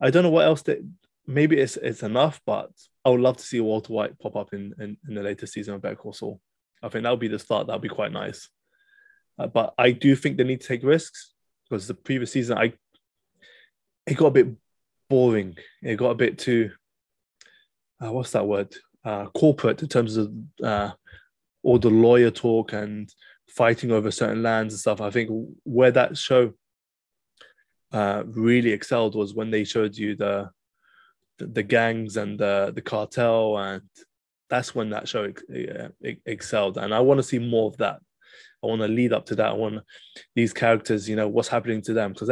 I don't know what else that maybe it's it's enough, but I would love to see Walter White pop up in in, in the later season of Better Call Saul. I think that would be the start. That would be quite nice. Uh, but I do think they need to take risks because the previous season, I it got a bit boring. It got a bit too uh, what's that word? Uh, corporate in terms of uh, all the lawyer talk and fighting over certain lands and stuff. I think where that show uh, really excelled was when they showed you the the, the gangs and the the cartel, and that's when that show ex- uh, ex- excelled. And I want to see more of that. I want to lead up to that. I want these characters, you know, what's happening to them because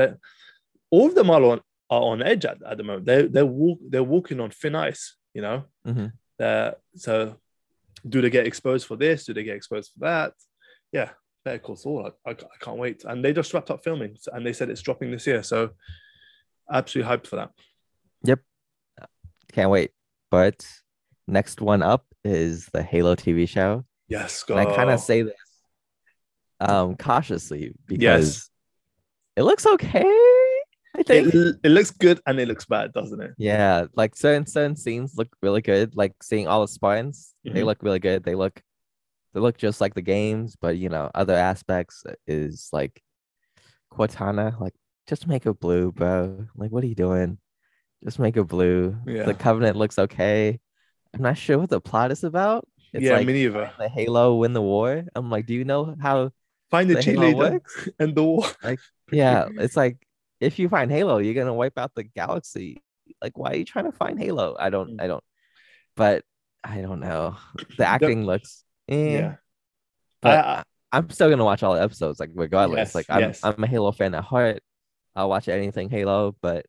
all of them are on are on edge at, at the moment. They're they're walk, they're walking on thin ice, you know. Mhm. Uh, so, do they get exposed for this? Do they get exposed for that? Yeah, Better Call Saul. I, I, I can't wait. And they just wrapped up filming, and they said it's dropping this year. So, absolutely hyped for that. Yep, can't wait. But next one up is the Halo TV show. Yes, And I kind of say this um cautiously because yes. it looks okay. I think. It, it looks good and it looks bad, doesn't it? Yeah, like certain certain scenes look really good. Like seeing all the Spartans, they Mhm. look really good. They look they look just like the games, but you know, other aspects is like Cortana, like just make it blue, bro. Like what are you doing? Just make it blue. Yeah. The Covenant looks okay. I'm not sure what the plot is about. It's yeah, like me neither. the Halo win the war. I'm like, do you know how Find the the Halo leader works? and the war. Like, Yeah, it's like if you find Halo, you're gonna wipe out the galaxy. Like, why are you trying to find Halo? I don't, Mm. I don't. But I don't know. The acting looks, eh, Yeah. but I- I- I'm still gonna watch all the episodes, like regardless. Yes, like, I'm, yes. I'm a Halo fan at heart. I'll watch anything Halo, but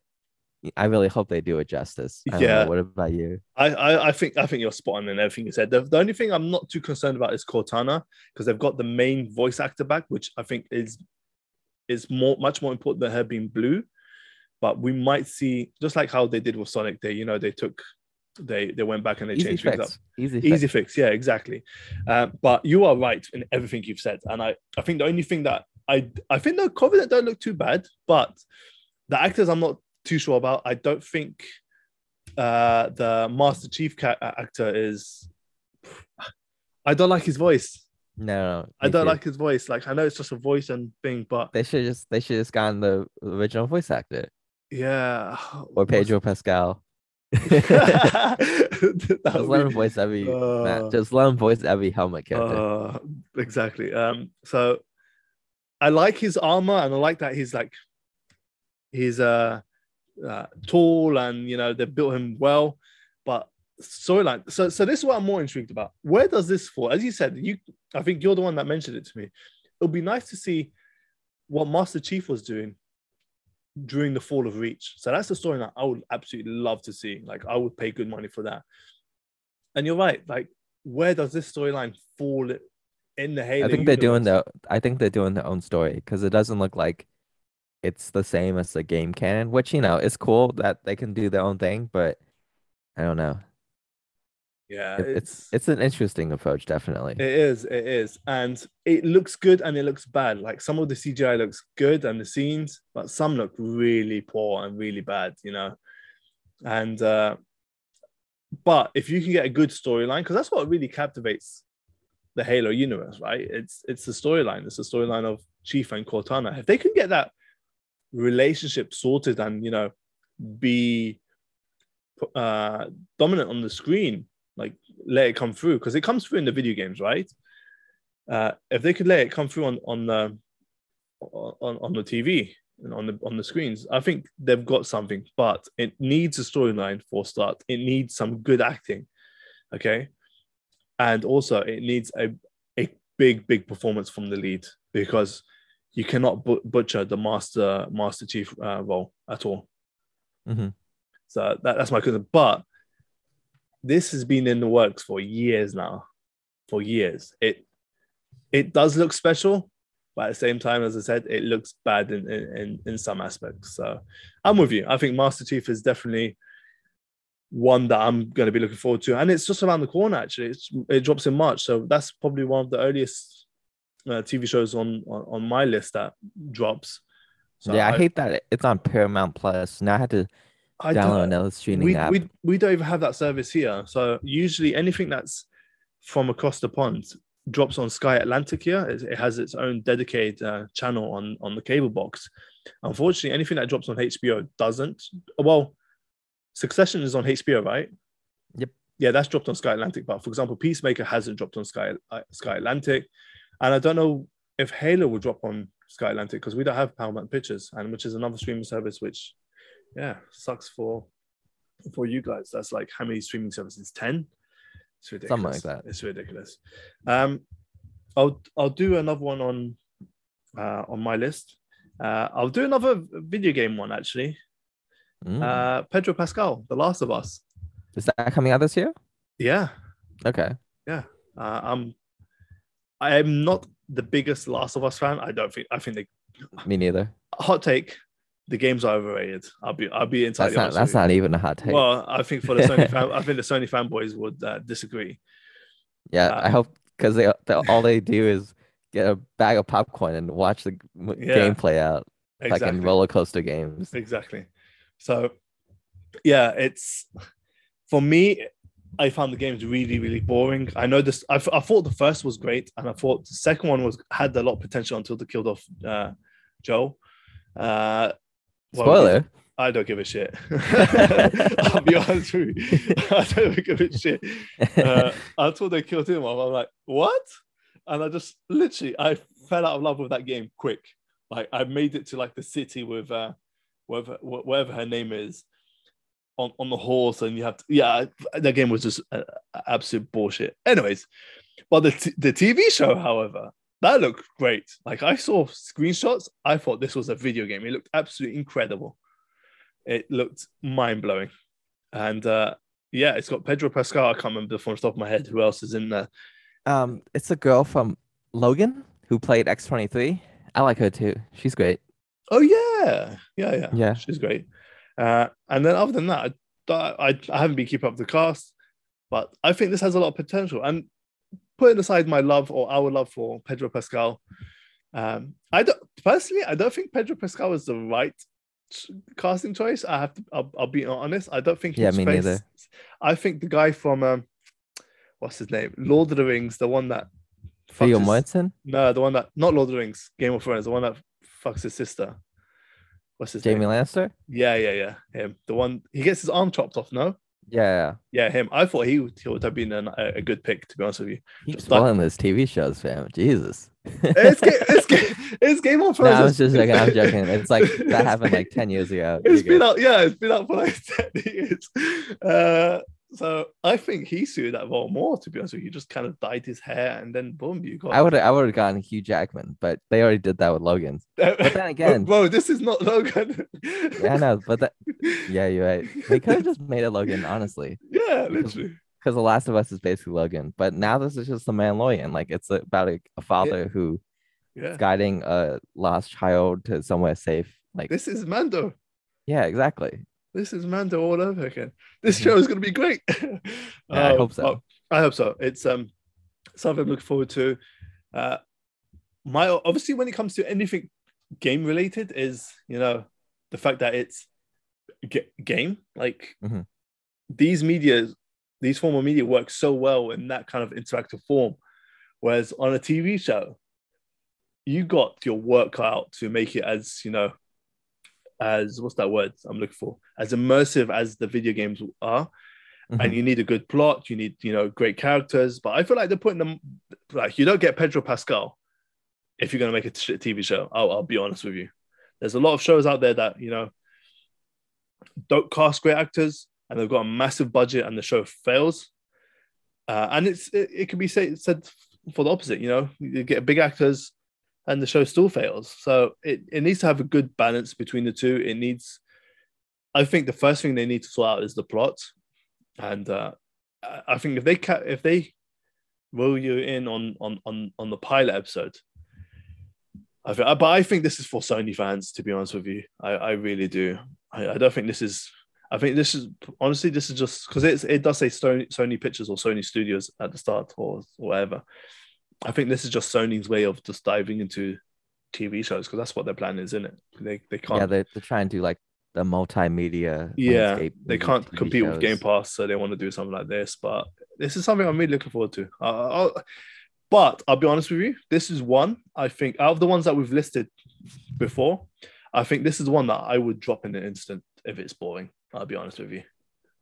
I really hope they do it justice. I don't know, Yeah. What about you? I, I, I think I think you're spot on in everything you said. The, the only thing I'm not too concerned about is Cortana because they've got the main voice actor back, which I think is is more much more important than her being blue. But we might see just like how they did with Sonic. They you know they took they they went back and they Easy changed things up. Easy, Easy fix. fix, yeah, exactly. Um, but you are right in everything you've said, and I I think the only thing that I I think the Covenant don't look too bad, but the actors I'm not too sure about. I don't think uh the Master Chief ca- actor is. I don't like his voice. No, no, I don't too. like his voice. Like I know it's just a voice and thing, but They should just, they should just gotten the original voice actor yeah. or Pedro Pascal. Just let him be- voice every Uh, man, just let him voice every helmet character. Uh, exactly. Um, so I like his armor, and I like that he's like he's uh, uh tall, and you know they built him well. But storyline. So so this is what I'm more intrigued about. Where does this fall? As you said, you I think you're the one that mentioned it to me. It would be nice to see what Master Chief was doing during the fall of Reach. So that's the story that I would absolutely love to see. Like I would pay good money for that. And you're right. Like where does this storyline fall in the Halo? I think they're doing universe? the I think they're doing their own story because it doesn't look like it's the same as the game canon, which you know is cool that they can do their own thing, but I don't know. Yeah, It- it's it's an interesting approach, definitely. It is, it is. And it looks good and it looks bad. Like some of the CGI looks good and the scenes, but some look really poor and really bad, you know. And uh but if you can get a good storyline, because that's what really captivates the Halo universe, right? It's it's the storyline, it's the storyline of Chief and Cortana. If they can get that relationship sorted and you know be uh dominant on the screen let it come through because it comes through in the video games, right? Uh, if they could let it come through on on the on, on the TV and on the on the screens, I think they've got something. But it needs a storyline for a start. It needs some good acting, okay, and also it needs a a big big performance from the lead because you cannot bu- butcher the master master chief uh, role at all. Mhm. So that, that's my concern. But this has been in the works for years now. For years, it it does look special, but at the same time, as I said, it looks bad in in, in, some aspects. So I'm with you. I think Master Chief is definitely one that I'm going to be looking forward to, and it's just around the corner. Actually, it's, it drops in March, so that's probably one of the earliest uh, TV shows on, on on my list that drops. So yeah, I, hate that it's on Paramount Plus. Now I had to I download don't- another streaming we, app. we we don't even have that service here. So usually anything that's from across the pond drops on Sky Atlantic here. It, it has its own dedicated uh, channel on on the cable box. Unfortunately, anything that drops on HBO doesn't. Well, Succession is on HBO, right? Yep. Yeah, that's dropped on Sky Atlantic. But for example, Peacemaker hasn't dropped on Sky uh, Sky Atlantic, and I don't know if Halo will drop on Sky Atlantic because we don't have Paramount Pictures, and which is another streaming service which, yeah, sucks for for you guys. That's like how many streaming services? Ten. It's ridiculous. Something like that. It's ridiculous. Um, I'll I'll do another one on uh, on my list. Uh, I'll do another video game one actually. Mm. Uh, Pedro Pascal, The Last of Us. Is that coming out this year? Yeah, Okay. uh, I'm. I am not the biggest Last of Us fan. I don't think. I think the Me neither. hot take. The games are overrated. I'll be. I'll be entirely That's not that's not even a hot take. Well, I think for the Sony fan, I think the Sony fanboys would uh, disagree. yeah, uh, I hope because they, they all they do is get a bag of popcorn and watch the Yeah. game play out like in roller coaster games. Exactly. So, yeah, it's for me. I found the games really, really boring. I know this. I, I thought the first was great, and I thought the second one was had a lot of potential until they killed off uh, Joe. Uh, well, Spoiler. I don't give a shit. I'll be honest with you. I don't give a shit. Uh, until they killed him off, I'm like, what? And I just literally, I fell out of love with that game quick. Like I made it to like the city with uh, whatever whatever her name is, on on the horse, and you have to. Yeah, that game was just uh, absolute bullshit. Anyways, but the t- the TV show, however, that looked great. Like I saw screenshots, I thought this was a video game. It looked absolutely incredible. It looked mind blowing, and uh, yeah, it's got Pedro Pascal. I can't remember from the top of my head who else is in there. Um, it's a girl from Logan who played X twenty three. I like her too. She's great. Oh yeah, yeah, yeah, Yeah. She's great. Uh, and then other than that, I, I, I haven't been keeping up with the cast, but I think this has a lot of potential. And putting aside my love or our love for Pedro Pascal, um, I don't personally, I don't think Pedro Pascal is the right casting choice. I have to, I'll, I'll be honest. I don't think. Yeah, me face- neither. I think the guy from um, what's his name, Lord of the Rings, the one that. his- Mortensen, No, the one that not Lord of the Rings, Game of Thrones, the one that fucks his sister. What's his name? Jaime name? Lannister. Yeah, yeah, yeah. Him. The one he gets his arm chopped off, no? Yeah, Yeah, him. I thought he would, he would have been an, a, a good pick, to be honest with you. He's Just like- spoiling this TV shows, fam. Jesus. It's, ga- it's, ga- it's Game of no, Thrones. I was just joking. I'm joking. It's like that happened like ten years ago. It's been out, yeah, it's been out for like 10 years. Uh, so I think he suited that role more, to be honest with you. He just kind of dyed his hair and then boom, you got I would I would have gotten Hugh Jackman, but they already did that with Logan. But then again, Bro, this is not Logan. yeah, I know, but that yeah, you're right. They could have just made it Logan, honestly, Yeah, literally. because The Last of Us is basically Logan. But now this is just the Mandalorian. Like it's about a, a father who Yeah. is guiding a lost child to somewhere safe. Like This is Mando. yeah, exactly. This is Mando all over again. This Mhm. show is going to be great. Yeah, I hope so. well, I hope so. It's um something I'm looking forward to. Uh, my obviously when it comes to anything game related is you know the fact that it's g- game like Mhm. these media these form of media work so well in that kind of interactive form whereas on a tv show you got your work out to make it as you know as what's that word i'm looking for? As immersive as the video games are. Mhm. and you need a good plot you need you know great characters. But i feel like they're putting them like you don't get pedro pascal if you're going to make a tv show. I'll, I'll be honest with you. There's a lot of shows out there that you know don't cast great actors and they've got a massive budget and the show fails. Uh, and it's it, it can be say, said for the opposite you know. You get big actors and the show still fails. So it, it needs to have a good balance between the two. It needs, I think, the first thing they need to sort out is the plot, and uh, I think if they ca- if they roll you in on on on on the pilot episode, I think, but I think this is for Sony fans. To be honest with you, I I really do. I, I don't think this is. I think this is honestly this is just because it's it does say Sony, Sony Pictures or Sony Studios at the start or, or whatever. I think this is just Sony's way of just diving into TV shows because that's what their plan is, isn't it? They they can't Yeah, they're, they're trying to do like the multimedia. yeah they can't TV compete with Game. Pass, so they want to do something like this. But this is something I'm really looking forward to. Uh, I'll, but I'll be honest with you, this is one I think out of the ones that we've listed before, I think this is one that I would drop in an instant if it's boring. I'll be honest with you.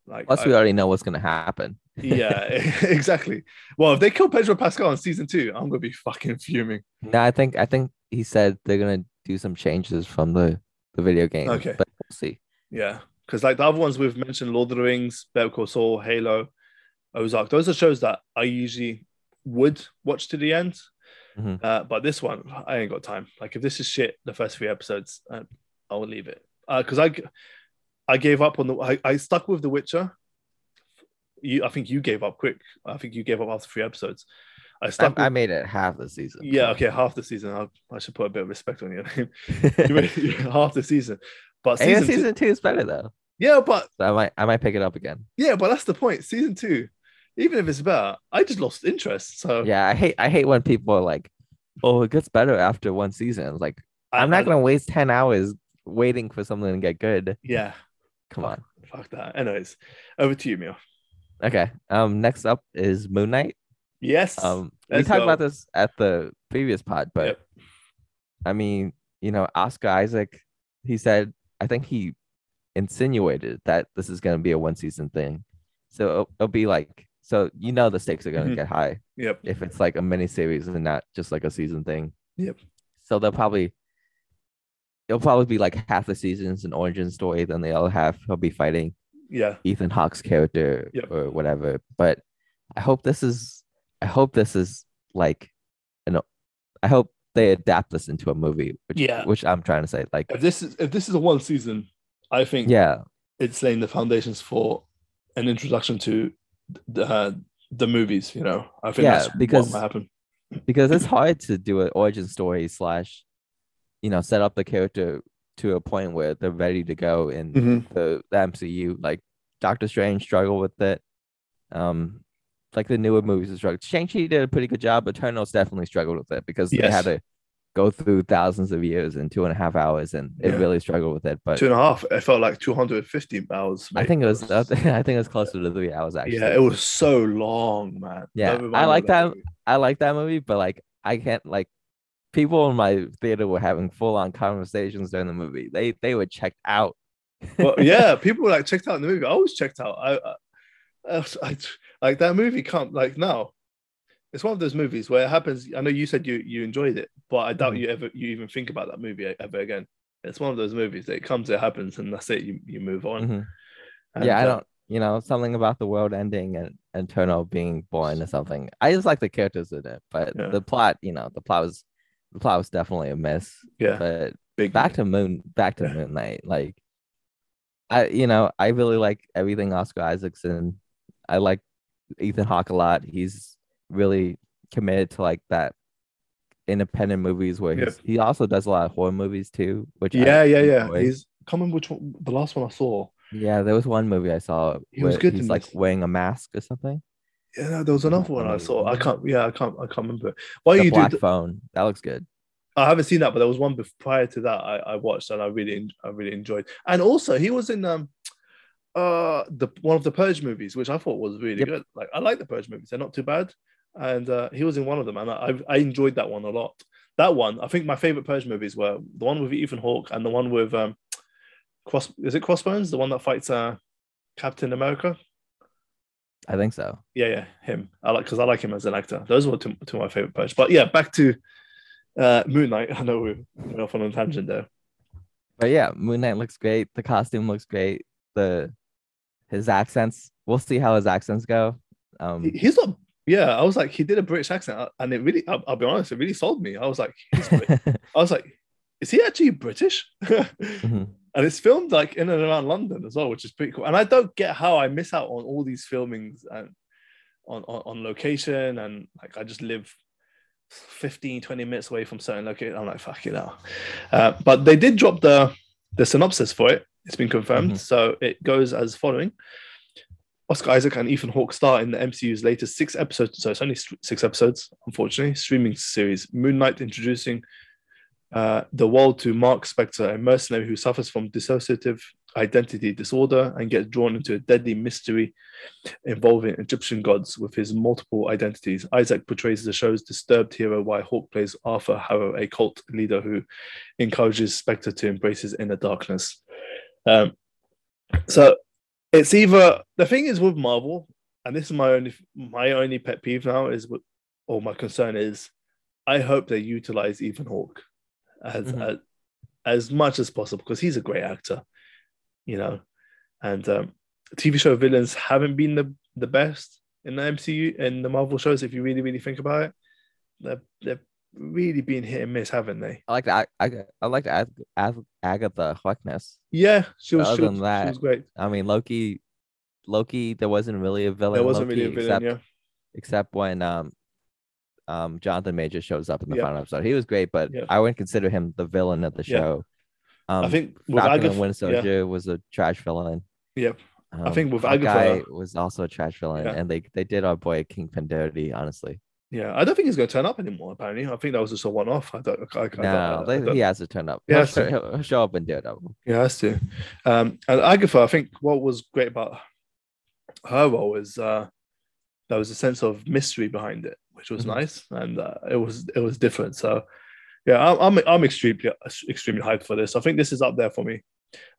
Like, Plus, I- we already know what's gonna happen. Yeah, exactly. Well, if they kill Pedro Pascal in season two, I'm gonna be fucking fuming. No, I think I think he said they're gonna do some changes from the the video game. Okay. but we'll see. Yeah, because like the other ones we've mentioned, Lord of the Rings, Better Call Saul, Halo, Ozark. Those are shows that I usually would watch to the end. Mhm. Uh, but this one, I ain't got time. Like if this is shit, the first three episodes, uh, I'll leave it. Because I, I gave up on the. I, I stuck with The Witcher. You, I think you gave up quick. I think you gave up after three episodes. I I, stuck. I with, made it half the season. yeah, okay, half the season. I, I should put a bit of respect on your name. You made- half the season, but Hey, season, two- two is better though. yeah, but So I might I might pick it up again. Yeah, but that's the point. Season two, even if it's better, I just lost interest. So Yeah, I hate I hate when people are like, "Oh, it gets better after one season." Like I, I'm not gonna waste ten hours waiting for something to get good. Yeah, Come on. fuck that. Anyways, over to you, Mio. Okay. Um. Next up is Moon Knight. Yes. Um. we talked go. about this at the previous pod, but Yep. I mean, you know, Oscar Isaac. He said, I think he insinuated that this is gonna be a one season thing. So it'll, it'll be like, so you know, the stakes are gonna Mhm. get high. Yep. if it's like a mini series and not just like a season thing. Yep. So they'll probably it'll probably be like half the season's an origin story, then the other half he'll be fighting Yeah. Ethan Hawke's character Yep. or whatever. But I hope this is I hope this is like know I hope they adapt this into a movie, which Yeah. which I'm trying to say. Like If this is if this is a one season, I think yeah, it's laying the foundations for an introduction to the uh, the movies. You know, I think Yeah, that's because- what happen. because it's hard to do an origin story slash you know set up the character to a point where they're ready to go in Mhm. the, the MCU. Like Doctor Strange struggled with it. Um, like the newer movies struggled. Shang-Chi did a pretty good job. But Eternals definitely struggled with it because they had to go through thousands of years in two and a half hours, and it Yeah. really struggled with it. But Two and a half. It felt like two hundred and fifty hours. I think it was I think it was closer to three hours actually. Yeah, it was so long, man. Yeah, I like that. movie. I like that movie, but like I can't like people in my theater were having full on conversations during the movie. They they were checked out. well, yeah, people were like checked out in the movie. I was checked out. I, I, I, like that movie can't like now. It's one of those movies where it happens. I know you said you you enjoyed it, but I doubt Mhm. you ever you even think about that movie ever again. It's one of those movies that it comes, it happens, and that's it. You you move on. Mhm. And, yeah, I uh, don't. You know, something about the world ending and and being born or something. I just like the characters in it, but Yeah. the plot, you know, the plot was the plot was definitely a miss. Yeah, But big. back to Moon, back to Yeah. Moon Knight. Like, I you know, I really like everything Oscar Isaac's in. I like Ethan Hawke a lot. He's really committed to like that independent movies where he's, he also does a lot of horror movies too. Which I yeah, yeah, yeah. enjoy. He's can't remember which one. The last one I saw. yeah. There was one movie I saw He was good he's like this. wearing a mask or something. Yeah, there was another one I saw. I can't. Yeah, I can't. I can't remember. Why the you Black do? Phone. That looks good. I haven't seen that, but there was one before, prior to that I, I watched and I really I really enjoyed. And also he was in um uh the one of the Purge movies, which I thought was really Yep. good. Like I like the Purge movies; they're not too bad. And uh, he was in one of them, and I I enjoyed that one a lot. That one, I think my favorite Purge movies were the one with Ethan Hawke and the one with um Cross. Is it Crossbones? The one that fights uh Captain America? I think so. Yeah, yeah, him. I like because I like him as an actor. Those were two, two of my favorite parts. But yeah, back to uh Moon Knight. I know we're, we're off on a tangent there. But yeah, Moon Knight looks great. The costume looks great. The his accents. We'll see how his accents go. Um, He- He's not Yeah, I was like, he did a British accent, uh, and it really, I'll, I'll be honest, it really sold me. I was like, I was like, is he actually British? Mhm. And it's filmed like in and around London as well, which is pretty cool. And I don't get how I miss out on all these filmings and on, on, on location. And like I just live 15, 20 minutes away from certain location. I'm like, fuck it out. Uh, but they did drop the the synopsis for it. It's been confirmed. Mhm. So it goes as following. Oscar Isaac and Ethan Hawke star in the MCU's latest six episodes. So it's only six episodes, unfortunately. Streaming series Moon Knight introducing uh, the world to Mark Spector, a mercenary who suffers from dissociative identity disorder and gets drawn into a deadly mystery involving Egyptian gods with his multiple identities. Isaac portrays the show's disturbed hero, while Hawke plays Arthur Harrow, a cult leader who encourages Spector to embrace his inner darkness. Um, so it's either the thing is with Marvel, and this is my only my only pet peeve now is or my concern is, I hope they utilize Ethan Hawke as Mhm. as, as much as possible because he's a great actor, you know, and um, TV show villains haven't been the the best in the MCU in the Marvel shows. If you really really think about it, they're they've really been hit and miss, haven't they? I like that. I, I like Ag- Ag- Agatha Harkness. Yeah, she was, Other she was, than she that, was great. I mean, Loki. Loki, there wasn't really a villain. There wasn't really a villain, except, yeah. except when um, um, Jonathan Major shows up in the Yeah. final episode. He was great, but Yeah. I wouldn't consider him the villain of the show. Um, I think with Falcon Agatha, and yeah, was a trash villain. Yep. Um, think with Agatha- was also a trash villain, and they they did our boy Kingpin dirty. Honestly, yeah, I don't think he's going to turn up anymore. Apparently, I think that was just a one-off. I don't. I, I, I don't- no, I they- don't- he has to turn up. Yeah, He'll, show, he'll, he'll show up in Daredevil. Yeah, has to. Um, and Agatha, I think what was great about her role is uh, there was a sense of mystery behind it, which was Mhm. nice, and uh, it was it was different. So, yeah, I'm I'm, I'm extremely extremely hyped for this. I think this is up there for me,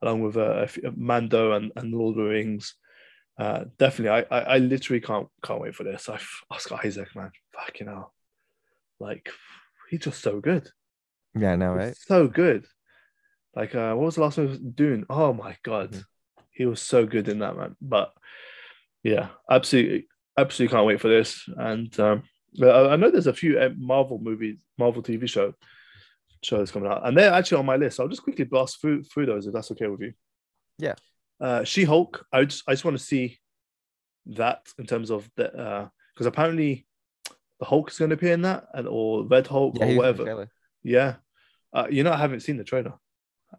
along with uh, Mando and, and Lord of the Rings. Uh, definitely, I, I I literally can't can't wait for this. I Oscar Isaac, man, fucking hell, like he's just so good. Yeah, I know, He's right? So good. Like, uh, what was the last one? Dune. Oh my god, Mhm. he was so good in that man. But yeah, absolutely, absolutely can't wait for this. And um, I I know there's a few uh, Marvel movies, Marvel TV show shows coming out, and they're actually on my list. I'll just quickly blast through through those if that's okay with you. Yeah. Uh, she Hulk. I just I just want to see that in terms of the because apparently the Hulk is going to appear in that, and or Red Hulk Yeah, or he was in the whatever. Yeah. Uh, you know, I haven't seen the trailer.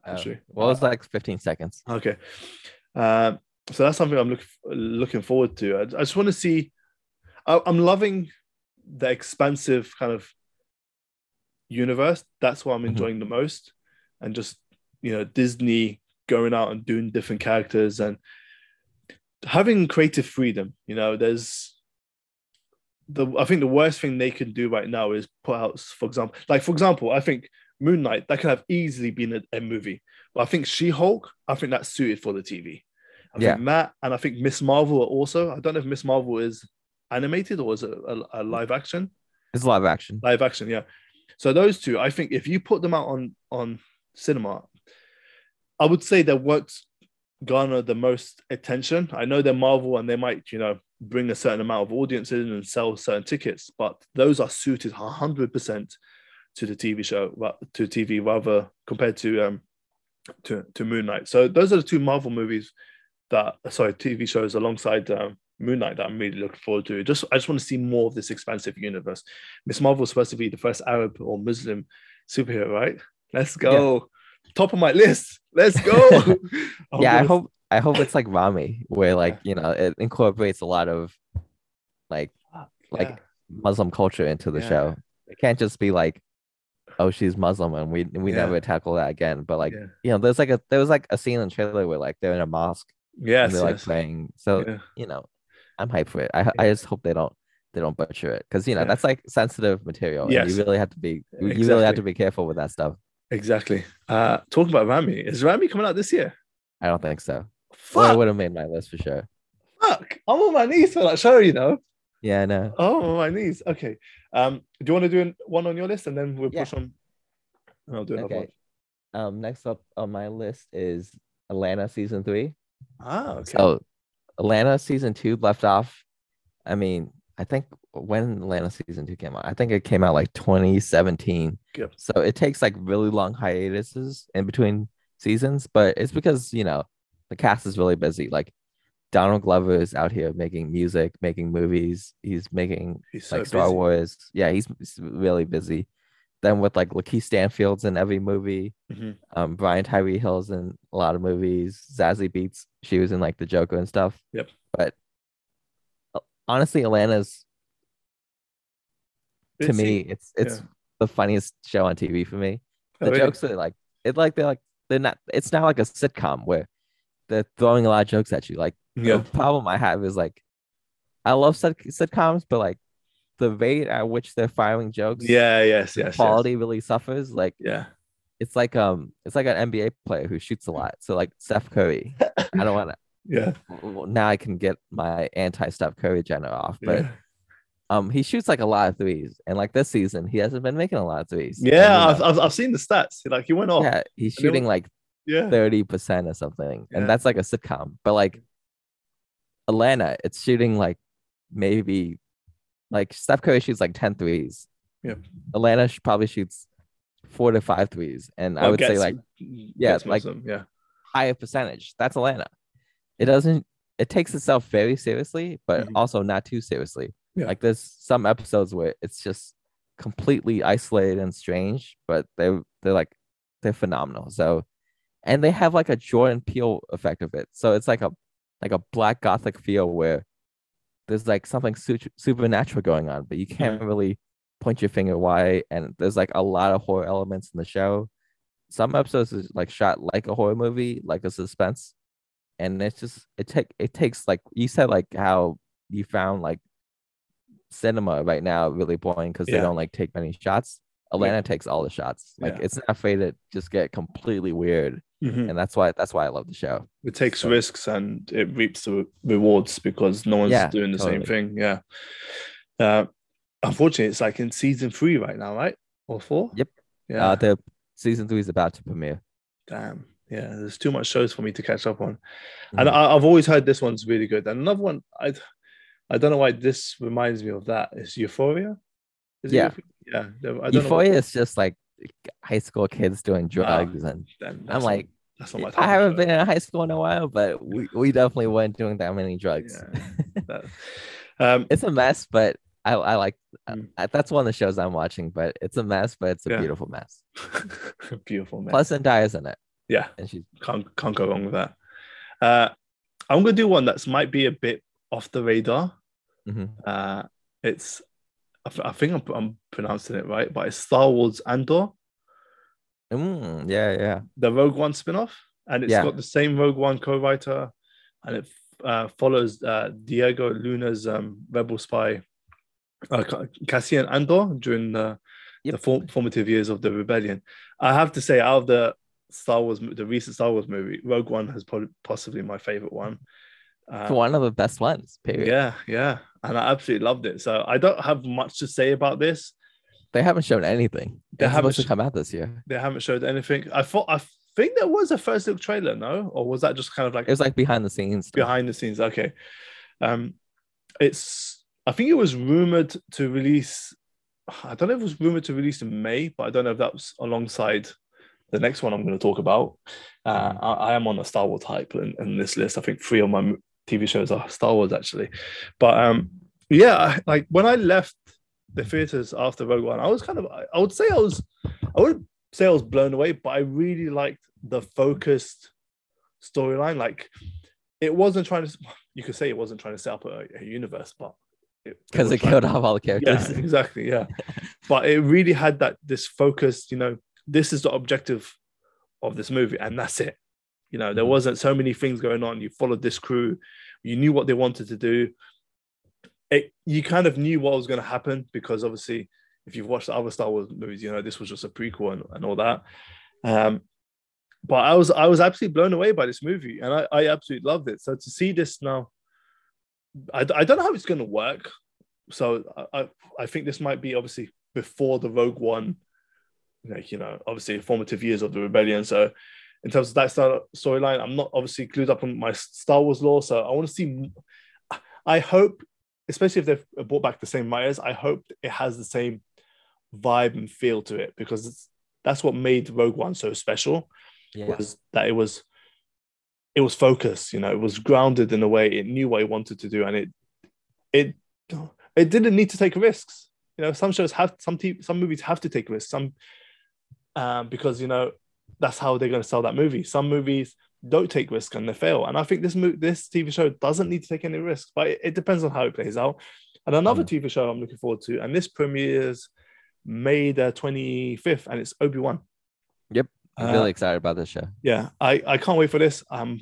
Actually, well, it's Uh, like 15 seconds. okay. Um, so that's something I'm looking looking forward to. I, I just want to see. I, I'm loving the expansive kind of universe. That's what I'm Mhm. enjoying the most, and just you know Disney going out and doing different characters and having creative freedom. You know, there's the I think the worst thing they can do right now is put out, for example, like for example, I think Moon Knight that could have easily been a, a movie, but I think She Hulk, I think that's suited for the TV. I Yeah. think that, and I think Miss Marvel also. I don't know if Miss Marvel is animated or is it a, a live action? It's live action. Live action, yeah. So those two, I think, if you put them out on on cinema, I would say their works garner the most attention. I know they're Marvel and they might, you know, bring a certain amount of audience in and sell certain tickets, but those are suited 100% to the TV show, to TV rather compared to um to, to Moon Knight. So those are the two Marvel movies that sorry, TV shows alongside um, Moon Knight that I'm really looking forward to. Just I just want to see more of this expansive universe. Miss Marvel is supposed to be the first Arab or Muslim superhero, right? Let's go. Top of my list. Let's go. I'm oh, yeah, I hope I hope it's like Ramy, where like you know it incorporates a lot of like like Yeah. Muslim culture into the Yeah. show. It can't just be like, oh, she's Muslim, and we we Yeah. never tackle that again. But like Yeah. you know, there's like a there was like a scene in the trailer where like they're in a mosque yes, and they're like yes. praying. So Yeah. you know, I'm hyped for it. I I just hope they don't they don't butcher it because you know Yeah. that's like sensitive material. and Yes. you really have to be you you really have to be careful with that stuff. Exactly. Uh talking about Ramy, is Ramy coming out this year? I don't think so. Well, it Fuck, would have made my list for sure. fuck. I'm on my knees for that show, you know. Yeah, no. Oh, I'm on my knees. Okay. Um, do you want to do an- one on your list and then we'll Yeah. push on? and I'll do another Okay. one. Um, next up on my list is Atlanta season three. Ah, okay. So Atlanta season two left off. I mean, I think when Atlanta season two came out, I think it came out like 2017. Yep. So it takes like really long hiatuses in between seasons, but it's mm-hmm. because you know the cast is really busy. Like Donald Glover is out here making music, making movies. He's making He's so like Star busy. Wars. Yeah, he's, he's really busy. Then with like Lakeith Stanfield's in every movie. Mhm. Um, Brian Tyree Hill's in a lot of movies. Zazie Beetz, she was in like The Joker and stuff. Yep. But honestly, Atlanta's to Busy. me, it's it's Yeah. the funniest show on TV for me. Oh, The really? jokes are like it like they're like they're not. It's not like a sitcom where they're throwing a lot of jokes at you. Like Yeah. the problem I have is like I love sit- sitcoms, but like the rate at which they're firing jokes, Yeah. Yes. Yes. yes. quality really suffers. Like Yeah. it's like um it's like an NBA player who shoots a lot. So like Steph Curry, I don't want to. Yeah. to. Now I can get my anti Steph Curry agenda off, but yeah. um he shoots like a lot of threes, and like this season he hasn't been making a lot of threes. Yeah, I've, I've, I've seen the stats. Like he went off. yeah, he's And they were- shooting like Yeah. thirty percent or something, Yeah. and that's like a sitcom. But like Atlanta, it's shooting like maybe like Steph Curry shoots like 10 threes. Yep. Atlanta probably shoots four to five threes, and I Well, would say like yeah, yeah, like- yeah. higher percentage. That's Atlanta. It doesn't. It takes itself very seriously, but Mhm. also not too seriously. Yeah. Like there's some episodes where it's just completely isolated and strange, but they're they're like they're phenomenal. So, and they have like a Jordan Peele effect of it. So it's like a like a black gothic feel where there's like something su- supernatural going on, but you mm-hmm. can't really point your finger why. And there's like a lot of horror elements in the show. Some episodes is like shot like a horror movie, like a suspense, and it's just it take it takes like you said like how you found like cinema right now really boring because Yeah. they don't like take many shots. Atlanta takes all the shots. Like Yeah. it's not afraid to just get completely weird, Mhm. and that's why that's why I love the show. It takes So- risks and it reaps the rewards because no one's Yeah, doing the same thing. Yeah. Uh, unfortunately, it's like in season three right now, right? Or four? Yep. Yeah. Uh, the season three is about to premiere. Damn. Yeah. There's too much shows for me to catch up on. Mhm. And I, I've always heard this one's really good. And another one, I I don't know why this reminds me of that. Is Euphoria? Is it Yeah. Euph- yeah. I don't know. Euphoria is just like high school kids doing drugs, and I'm like, that's not my I haven't been in high school in a while, but we, we definitely weren't doing that many drugs. Yeah. That- um, it's a mess, but I, I like Mm. I, that's one of the shows I'm watching. But it's a mess, but it's a Yeah. beautiful mess. beautiful man. Plus, Zendaya's in it, yeah. and she's can't can't go wrong with that. Uh, I'm gonna do one that's might be a bit off the radar. mhm. Uh, it's I, th- I think I'm, I'm pronouncing it right, but it's Star Wars Andor, Mm, yeah, yeah, the Rogue One spin-off, and it's Yeah. got the same Rogue One co-writer, and it uh, follows uh, Diego Luna's um, rebel spy uh, Cassian Andor during the, the Yep. for- formative years of the rebellion. I have to say, out of the Star Wars, the recent Star Wars movie, Rogue One has probably possibly my favorite one. Uh, one of the best ones. Period. yeah, yeah, and I absolutely loved it. So I don't have much to say about this. They haven't shown anything. They it's haven't supposed to come out this year. They haven't showed anything. I thought I think there was a first look trailer, no, or was that just kind of like It was like behind the scenes. behind the scenes? Okay, um, it's I think it was rumored to release. I don't know if it was rumored to release in May, but I don't know if that was alongside the next one I'm going to talk about. Uh, I, I am on a Star Wars hype in, in this list. I think three of my TV shows are Star Wars actually, but um, yeah, like when I left the theaters after Rogue One, I was kind of I, would say I was I wouldn't say I was blown away, but I really liked the focused storyline. Like it wasn't trying to you could say it wasn't trying to set up a, a universe, but because was it trying- killed off all the yeah, characters. exactly. Yeah. but it really had that this focus, you know, this is the objective of this movie, and that's it. You know, there Mhm. wasn't so many things going on. You followed this crew, you knew what they wanted to do. It you kind of knew what was going to happen because obviously, if you've watched the other Star Wars movies, you know this was just a prequel and, and all that. Um, but I was I was absolutely blown away by this movie, and I, I absolutely loved it. So to see this now, I, I don't know how it's going to work. So I, I I think this might be obviously before the Rogue One, like you know, obviously formative years of the rebellion. So in terms of that storyline, I'm not obviously clued up on my Star Wars lore, so I want to see. I hope especially if they've brought back the same writers, I hope it has the same vibe and feel to it because it's, that's what made Rogue One so special Yeah. was that it was it was focused, you know, it was grounded in a way it knew what it wanted to do, and it it it didn't need to take risks. You know, some shows have some te- some movies have to take risks, some um, because you know that's how they're going to sell that movie. Some movies don't take risks and they fail, and I think this mo- this TV show doesn't need to take any risks, but it, it depends on how it plays out. And another TV show I'm looking forward to, and this premieres May the 25th, and it's Obi Wan. Yep. I'm Uh, really excited about this show. yeah, I, I can't wait for this. Um,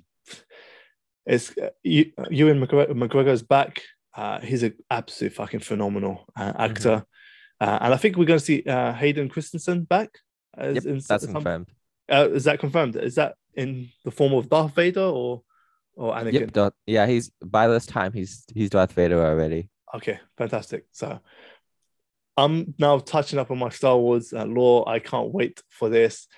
it's uh, you, Ewan McGregor, McGregor's back. Uh, he's an absolute fucking phenomenal uh, actor, uh, and I think we're going to see uh, Hayden Christensen back. As, Yep, in that's confirmed. Uh, is that confirmed? Is that in the form of Darth Vader or or Anakin? Yep. Darth- yeah, he's by this time he's he's Darth Vader already. Okay, fantastic. So I'm now touching up on my Star Wars uh, lore. I can't wait for this.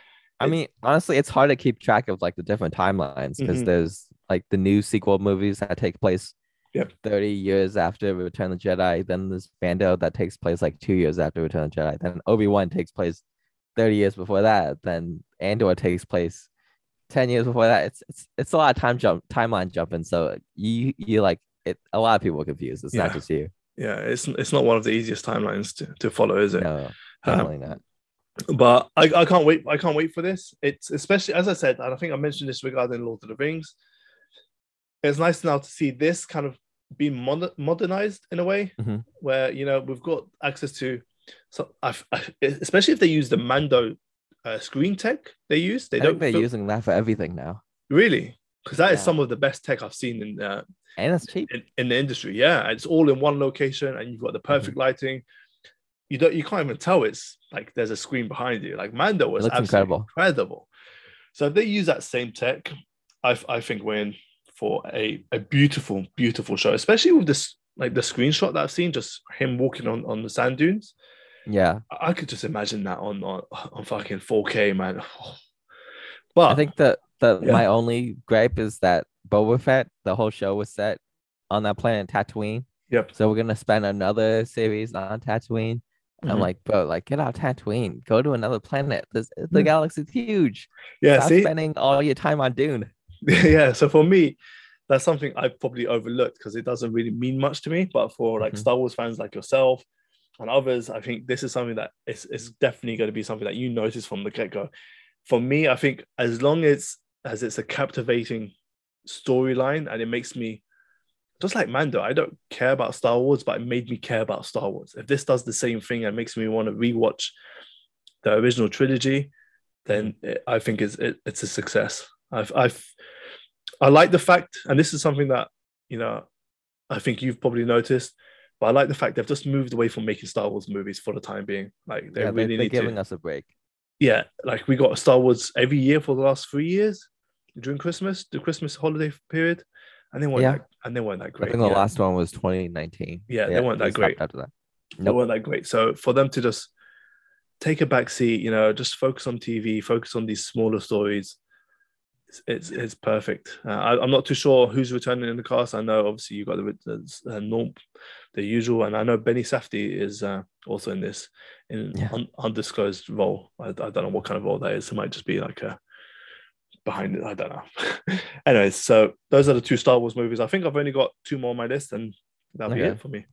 I mean, honestly, it's hard to keep track of like the different timelines because Mhm. there's like the new sequel movies that take place Yep. 30 years after Return of the Jedi. Then there's Mando that takes place like two years after Return of the Jedi. Then Obi Wan takes place 30 years before that. Then Andor takes place 10 years before that. It's it's it's a lot of time jump timeline jumping. So you you like it. A lot of people are confused. It's Yeah. not just you. Yeah, it's it's not one of the easiest timelines to, to follow, is it? No, Um, definitely not. but I, I can't wait. I can't wait for this. It's especially as I said, and I think I mentioned this regarding Lord of the Rings. It's nice now to see this kind of be modernized in a way, Mhm. where you know we've got access to. So, I've, I, especially if they use the Mando uh, screen tech they use, they I don't think they're using that for everything now, really because that is Yeah. some of the best tech I've seen in uh, and it's cheap. in, in the industry. Yeah, it's all in one location, and you've got the perfect Mm-hmm. lighting. You don't, you can't even tell it's like there's a screen behind you. Like Mando was absolutely incredible. incredible. So if they use that same tech, I, I think we're in for a, a beautiful, beautiful show, especially with this like the screenshot that I've seen, just him walking on, on the sand dunes. Yeah. I could just imagine that on on, on fucking 4K, man. But I think that that Yeah. my only gripe is that Boba Fett, the whole show was set on that planet Tatooine. Yep. So we're gonna spend another series on Tatooine. I'm Mhm. like, bro, like get out Tatooine, go to another planet. This the galaxy's huge. yeah, Stop see, spending all your time on Dune. yeah so for me that's something I've probably overlooked because it doesn't really mean much to me but for like Mhm. star wars fans like yourself and others i think this is something that is, is definitely going to be something that you notice from the get-go. For me i think as long as as it's a captivating storyline and it makes me just like mando i don't care about star wars but it made me care about star wars. If this does the same thing and makes me want to rewatch the original trilogy then it, i think it's it, it's a success. I've, I've I like the fact, and this is something that you know, I think you've probably noticed, but I like the fact they've just moved away from making Star Wars movies for the time being. Like they yeah, really they, are need giving to. us a break. Yeah, like we got Star Wars every year for the last three years during Christmas, the Christmas holiday period, and they weren't Yeah. that, and they weren't that great. I think the yeah. last one was 2019. Yeah, they weren't that great. after that. they weren't that great. So for them to just take a back seat, you know, just focus on TV, focus on these smaller stories. It's it's, it's perfect. Uh, I, I'm not too sure who's returning in the cast. I know obviously you got the the, uh, norm, the usual, and I know Benny Safdie is uh, also in this in Yeah. un, undisclosed role. I, I don't know what kind of role that is. It might just be like a behind it. I don't know. Anyways, so those are the two Star Wars movies. I think I've only got two more on my list, and that'll be it for me.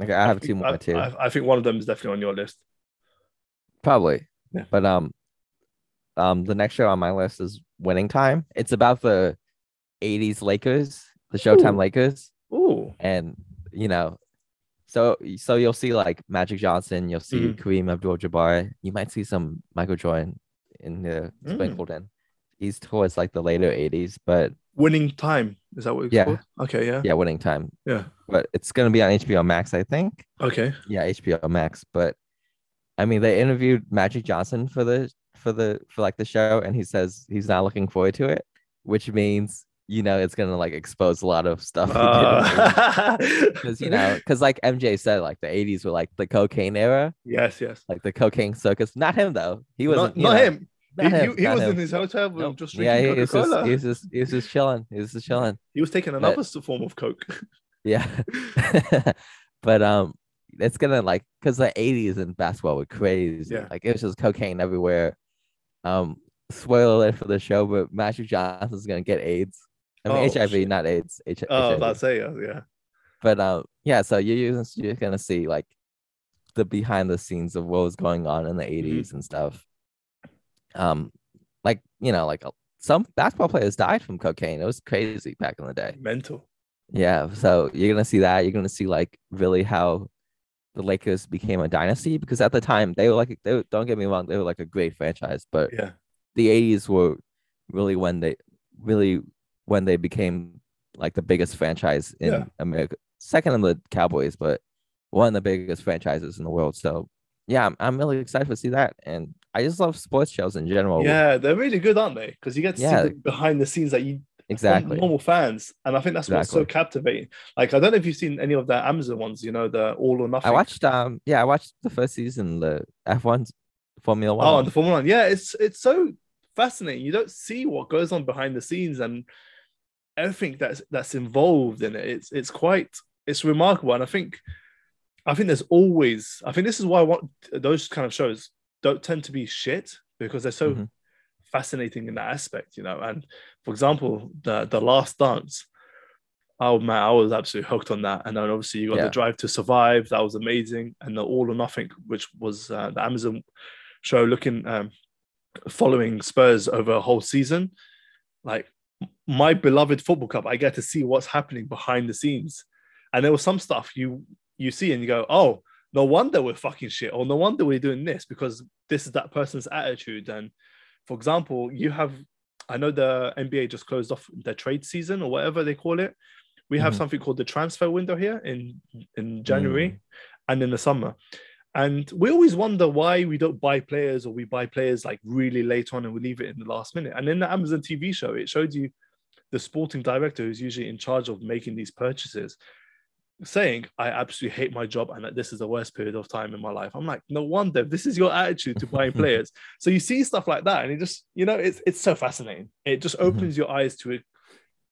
Okay, I have think- two more I, too. I, I think one of them is definitely on your list. Probably. Yeah. But um um the next show on my list is Winning Time. It's about the 80s Lakers, the Showtime Ooh. Lakers. Oh, And you know, so so you'll see like Magic Johnson, you'll see Mhm. Kareem Abdul Jabbar, you might see some Michael Jordan in the Mm. sprinkled in. He's towards like the later 80s, but winning time is that what it's Yeah. called? Okay, yeah, yeah, winning time. yeah. But it's gonna be on HBO Max, I think. Okay, Yeah, HBO Max. But I mean, they interviewed Magic Johnson for the for the for like the show, and he says he's not looking forward to it, which means you know it's gonna like expose a lot of stuff. uh, Because you know, because like MJ said, like the '80s were like the cocaine era, yes, yes. like the cocaine circus. Not him though. He wasn't. not know, him. He, Not he- him. he not was him. in his hotel room Nope. just Yeah, drinking he was just he was just he was just chilling. He was just chilling. He was taking another s- form of coke. Yeah. but um it's gonna like because the 80s in basketball were crazy. Yeah. Like it was just cocaine everywhere. Um spoiler alert for the show, but Magic Johnson's gonna get AIDS. I mean Oh, HIV, shit. not AIDS. H- Oh, HIV. that's it. Yeah, yeah. But um yeah, so you're using you're gonna see like the behind the scenes of what was going on in the 80s and stuff. Um like you know, like some basketball players died from cocaine. It was crazy back in the day. mental. Yeah, so you're gonna see that. You're gonna see like really how the Lakers became a dynasty because at the time they were like they were, don't get me wrong, they were like a great franchise, but Yeah, the 80s were really when they really when they became like the biggest franchise in Yeah. America, second in the Cowboys, but one of the biggest franchises in the world. So yeah, I'm, I'm really excited to see that, and I just love sports shows in general. yeah, they're really good, aren't they? Because you get to Yeah. see behind the scenes that you exactly. normal fans, and I think that's what's so captivating. Like I don't know if you've seen any of the Amazon ones. You know, the All or Nothing. I watched um yeah, I watched the first season, the F1 Formula One. Oh, and the Formula One. Yeah, it's it's so fascinating. You don't see what goes on behind the scenes and everything that's that's involved in it. It's it's quite it's remarkable. And I think I think there's always I think this is why I want those kind of shows don't tend to be shit because they're so Mhm. Fascinating in that aspect, you know. And for example, the the last dance. Oh man, I was absolutely hooked on that. And then obviously you got Yeah. the Drive to Survive, that was amazing, and the All or Nothing, which was uh, the Amazon show looking um, following Spurs over a whole season. Like my beloved football club, I get to see what's happening behind the scenes, and there was some stuff you you see and you go, oh, no wonder we're fucking shit, or no wonder we're doing this because this is that person's attitude. And for example, you have, I know the NBA just closed off their trade season or whatever they call it. We have Mhm. something called the transfer window here in in January and in the summer. And we always wonder why we don't buy players or we buy players like really late on and we leave it in the last minute. And in the Amazon TV show, it showed you the sporting director who's usually in charge of making these purchases saying, I absolutely hate my job and that this is the worst period of time in my life. I'm like, no wonder this is your attitude to buying players. So you see stuff like that and it just, you know, it's it's so fascinating. It just Mhm. opens your eyes to it.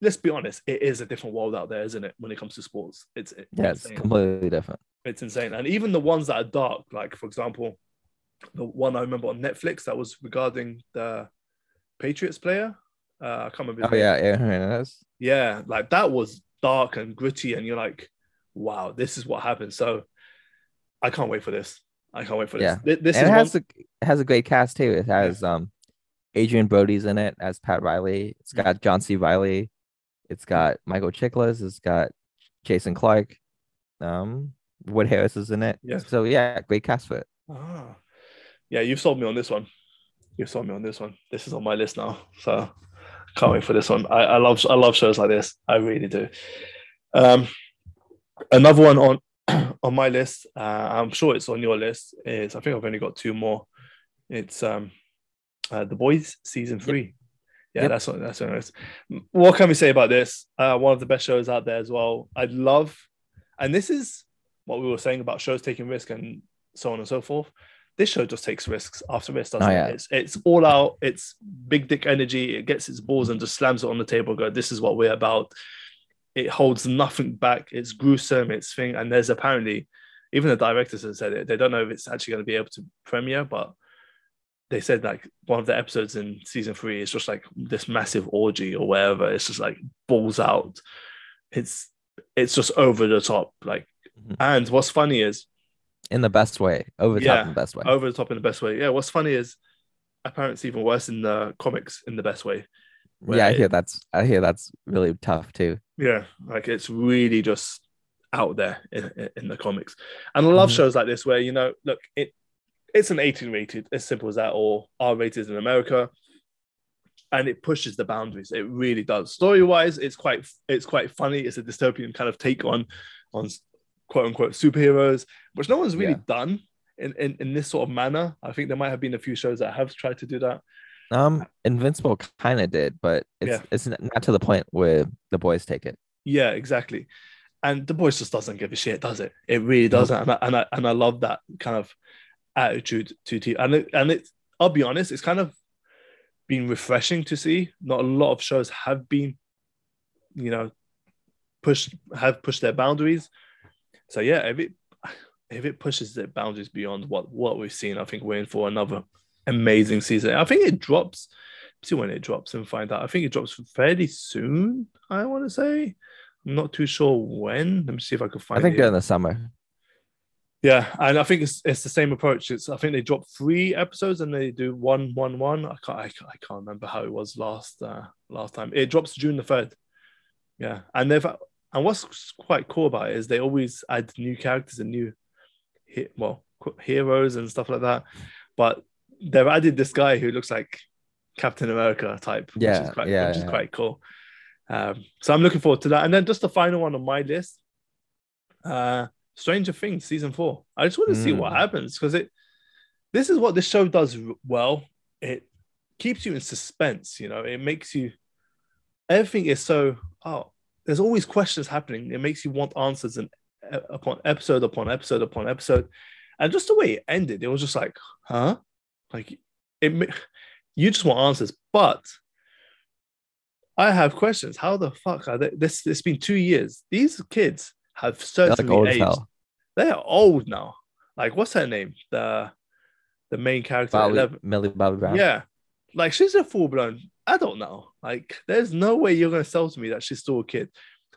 Let's be honest, it is a different world out there, isn't it? When it comes to sports, it's yeah, it's completely different. it's insane. And even the ones that are dark, like for example, the one I remember on Netflix that was regarding the Patriots player. Uh, I can't remember. Oh yeah, Hernandez. yeah, like that was dark and gritty, and you're like, wow, this is what happened. So I can't wait for this. I can't wait for this. Yeah. Thi- This it one, has a it has a great cast too. It has um Adrien Brody's in it as Pat Riley. It's Mm. got John C. Reilly. It's got Michael Chiklis. It's got Jason Clarke. Um, Wood Harris is in it. Yes. So yeah, great cast for it. Ah. Yeah, you've sold me on this one. You've sold me on this one. This is on my list now. So can't wait for this one. I, I love I love shows like this. I really do. Um another one on on my list, uh, I'm sure it's on your list, is I think I've only got two more. It's um uh, The Boys season three. Yeah, Yep. that's what that's what it is. What can we say about this? Uh, one of the best shows out there as well. I love, and this is what we were saying about shows taking risk and so on and so forth. This show just takes risks after risk, doesn't Oh, it? It's it's all out. It's big dick energy. It gets its balls and just slams it on the table. Go, this is what we're about. It holds nothing back. It's gruesome. It's thing. And there's apparently, even the directors have said it. They don't know if it's actually going to be able to premiere, but they said like one of the episodes in season three is just like this massive orgy or wherever. It's just like balls out. It's it's just over the top. Like, Mhm. and what's funny is In the best way, over the Yeah, top in the best way. over the top in the best way. Yeah, what's funny is apparently it's even worse in the comics in the best way. yeah, I hear that's I hear that's really tough too. Yeah, like it's really just out there in, in- the comics. And I love Mhm. shows like this where, you know, look, it it's an 18 rated, as simple as that, or R rated in America. And it pushes the boundaries. It really does. Story wise, it's quite it's quite funny. It's a dystopian kind of take on on quote unquote superheroes, which no one's really Yeah. done in, in, in this sort of manner. I think there might have been a few shows that have tried to do that. Um, Invincible kind of did, but it's Yeah. it's not to the point where the boys take it. Yeah, exactly. And the boys just doesn't give a shit, does it? It really doesn't. And I, and I and I love that kind of attitude to team. And it, and it's I'll be honest, it's kind of been refreshing to see. Not a lot of shows have been, you know, pushed have pushed their boundaries. So yeah, if it if it pushes their boundaries beyond what what we've seen, I think we're in for another amazing season. I think it drops. See when it drops and find out. I think it drops fairly soon. I want to say. I'm not too sure when. Let me see if I can find. I think it. during the summer. Yeah, and I think it's it's the same approach. It's I think they drop three episodes and they do one one one. I can't I, can't- I can't remember how it was last uh, last time. It drops June the third. Yeah, and they've and what's quite cool about it is they always add new characters and new, well, heroes and stuff like that. But they've added this guy who looks like Captain America type, which Yeah, is quite yeah, which is yeah. quite cool. Um, so I'm looking forward to that. And then just the final one on my list, uh, Stranger Things season four. I just want to see what Mm. happens because it. This is what this show does well. It keeps you in suspense. You know, it makes you. Everything is so. Oh, there's always questions happening. It makes you want answers and uh, upon episode upon episode upon episode, and just the way it ended, it was just like, huh? Like it. You just want answers, but I have questions. How the fuck are they? This it's been two years. These kids have They're like certainly aged. hell. They're old now. Like what's her name? The the main character. Bobby, 11. Millie Bobby Brown. Yeah, like she's a full blown adult now. Like there's no way you're gonna sell to me that she's still a kid.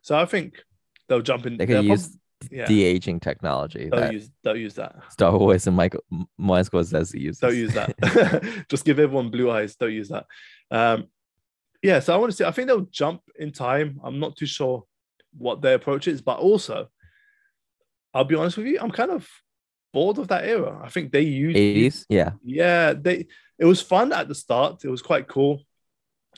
So I think they'll jump in. They could use yeah, de aging technology they'll that use they'll use that. Star Wars and Michael Martin Scorsese uses. Don't use that. Just give everyone blue eyes. Don't use that. Um, yeah, so I want to see. I think they'll jump in time. I'm not too sure what their approach is, but also, I'll be honest with you, I'm kind of bored of that era. I think they used, 80s. Yeah. yeah, they. It was fun at the start. It was quite cool,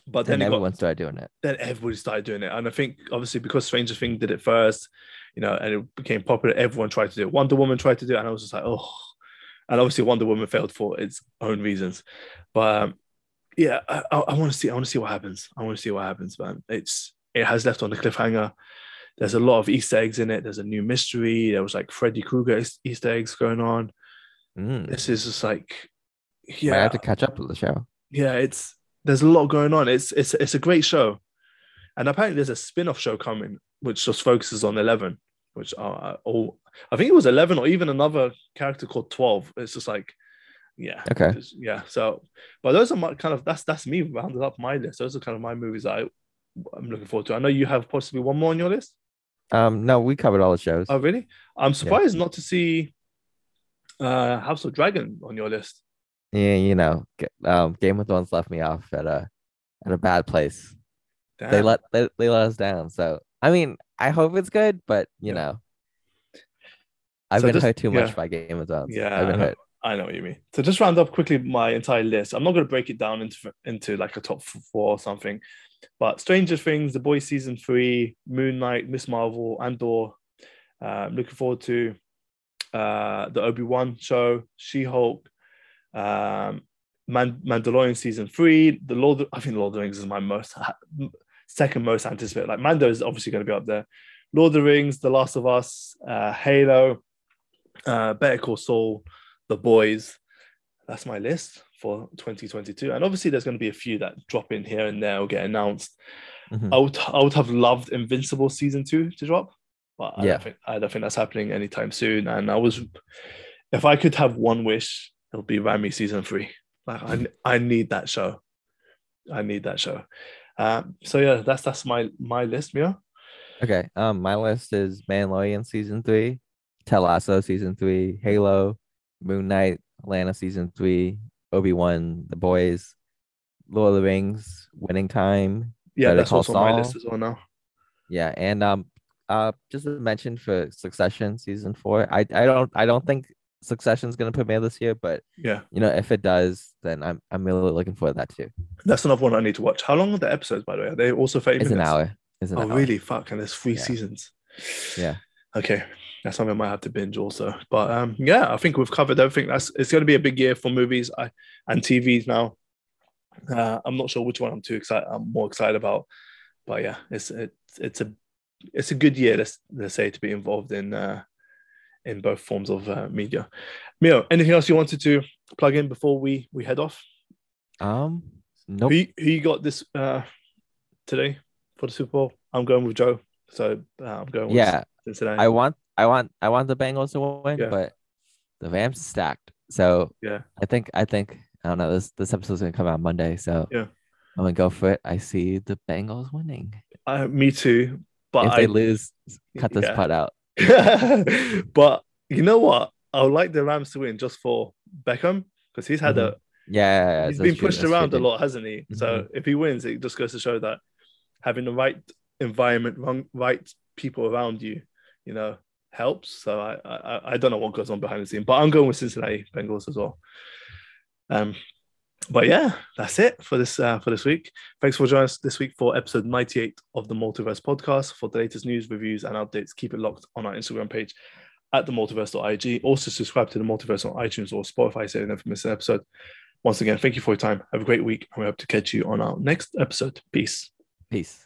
but Then then, everyone got, started doing it. then everybody started doing it, and I think obviously because Stranger Things did it first, you know, and it became popular. Everyone tried to do it. Wonder Woman tried to do it, and I was just like, oh. And obviously, Wonder Woman failed for its own reasons, but um, yeah, I, I, want to see. I want to see what happens. I want to see what happens, man. It's it has left on the cliffhanger. There's a lot of Easter eggs in it. There's a new mystery. There was like Freddy Krueger Easter eggs going on. Mm. This is just like, yeah, I have to catch up with the show. yeah. It's there's a lot going on. It's it's it's a great show, and apparently there's a spin-off show coming which just focuses on Eleven, which are all I think it was Eleven or even another character called Twelve. It's just like, yeah, Okay. just- yeah. So, but those are my kind of that's that's me rounded up my list. Those are kind of my movies that I, I'm looking forward to. I know you have possibly one more on your list. Um, no, we covered all the shows. Oh, really? I'm surprised not to see uh House of Dragon on your list. Yeah, you know, um, Game of Thrones left me off at a at a bad place. They let they, they let us down. So I mean, I hope it's good, but you Yeah. know, I've So been just- hurt too much yeah. by Game of Thrones. Yeah, I've been I know. hurt. I know what you mean. So just round up quickly my entire list. I'm not going to break it down into into like a top four or something, but Stranger Things, The Boys season three, Moon Knight, Miss Marvel, Andor. Uh, looking forward to uh, the Obi Wan show, She Hulk, um, Man- Mandalorian season three, the Lord. I think Lord of the Rings is my most second most anticipated. Like Mando is obviously going to be up there. Lord of the Rings, The Last of Us, uh, Halo, uh, Better Call Saul, The Boys. That's my list for 2022. And obviously, there's going to be a few that drop in here and there or get announced. Mhm. I would I would have loved Invincible season two to drop, but I Yeah. don't think I don't think that's happening anytime soon. And I was, if I could have one wish, it'll be Ramy season three. Like I I need that show. I need that show. Um, so yeah, that's that's my my list, Mia. Okay. Um, my list is Mandalorian season three, Ted Lasso season three, Halo, Moon Knight, Atlanta season three, Obi Wan, The Boys, Lord of the Rings, Winning Time. Yeah, Better that's also on my list as well now. Yeah, and um, uh, just mention for Succession season four. I I don't I don't think Succession's gonna premiere this year, but Yeah, you know if it does, then I'm I'm really looking forward to that too. that's another one I need to watch. How long are the episodes, by the way? Are they also 30 It's an hour. It's an Oh, hour. really? Fuck. And there's three Yeah. seasons. Yeah. Okay. That's something I might have to binge also. But um, yeah, I think we've covered everything. That's it's going to be a big year for movies I, and TVs now. Uh, I'm not sure which one I'm too excited. I'm more excited about, but yeah, it's it's it's a it's a good year. Let's let's say to be involved in uh, in both forms of uh, media. Mio, anything else you wanted to plug in before we we head off? Um. Nope. Who, who you got this uh, today for the Super Bowl? I'm going with Joe. So uh, I'm going. With Yeah, Cincinnati. I want, I want, I want the Bengals to win, Yeah. but the Rams stacked. So yeah. I think, I think, I don't know. This this episode's gonna come out Monday, so Yeah. I'm gonna go for it. I see the Bengals winning. I, me too. But if I they lose, cut this yeah. part out. but you know what? I would like the Rams to win just for Beckham because he's had a Yeah, he's that's been true, pushed around true, a lot, hasn't he? So if he wins, it just goes to show that having the right environment, wrong, right people around you, you know, helps. So I, I I don't know what goes on behind the scene, but I'm going with Cincinnati Bengals as well. Um, but yeah, that's it for this uh, for this week. Thanks for joining us this week for episode 98 of the Multiverse podcast. For the latest news, reviews, and updates, keep it locked on our Instagram page at the multiverse.ig. Also, subscribe to the multiverse on iTunes or Spotify so you never miss an episode. Once again, thank you for your time. Have a great week, and we hope to catch you on our next episode. Peace. Peace.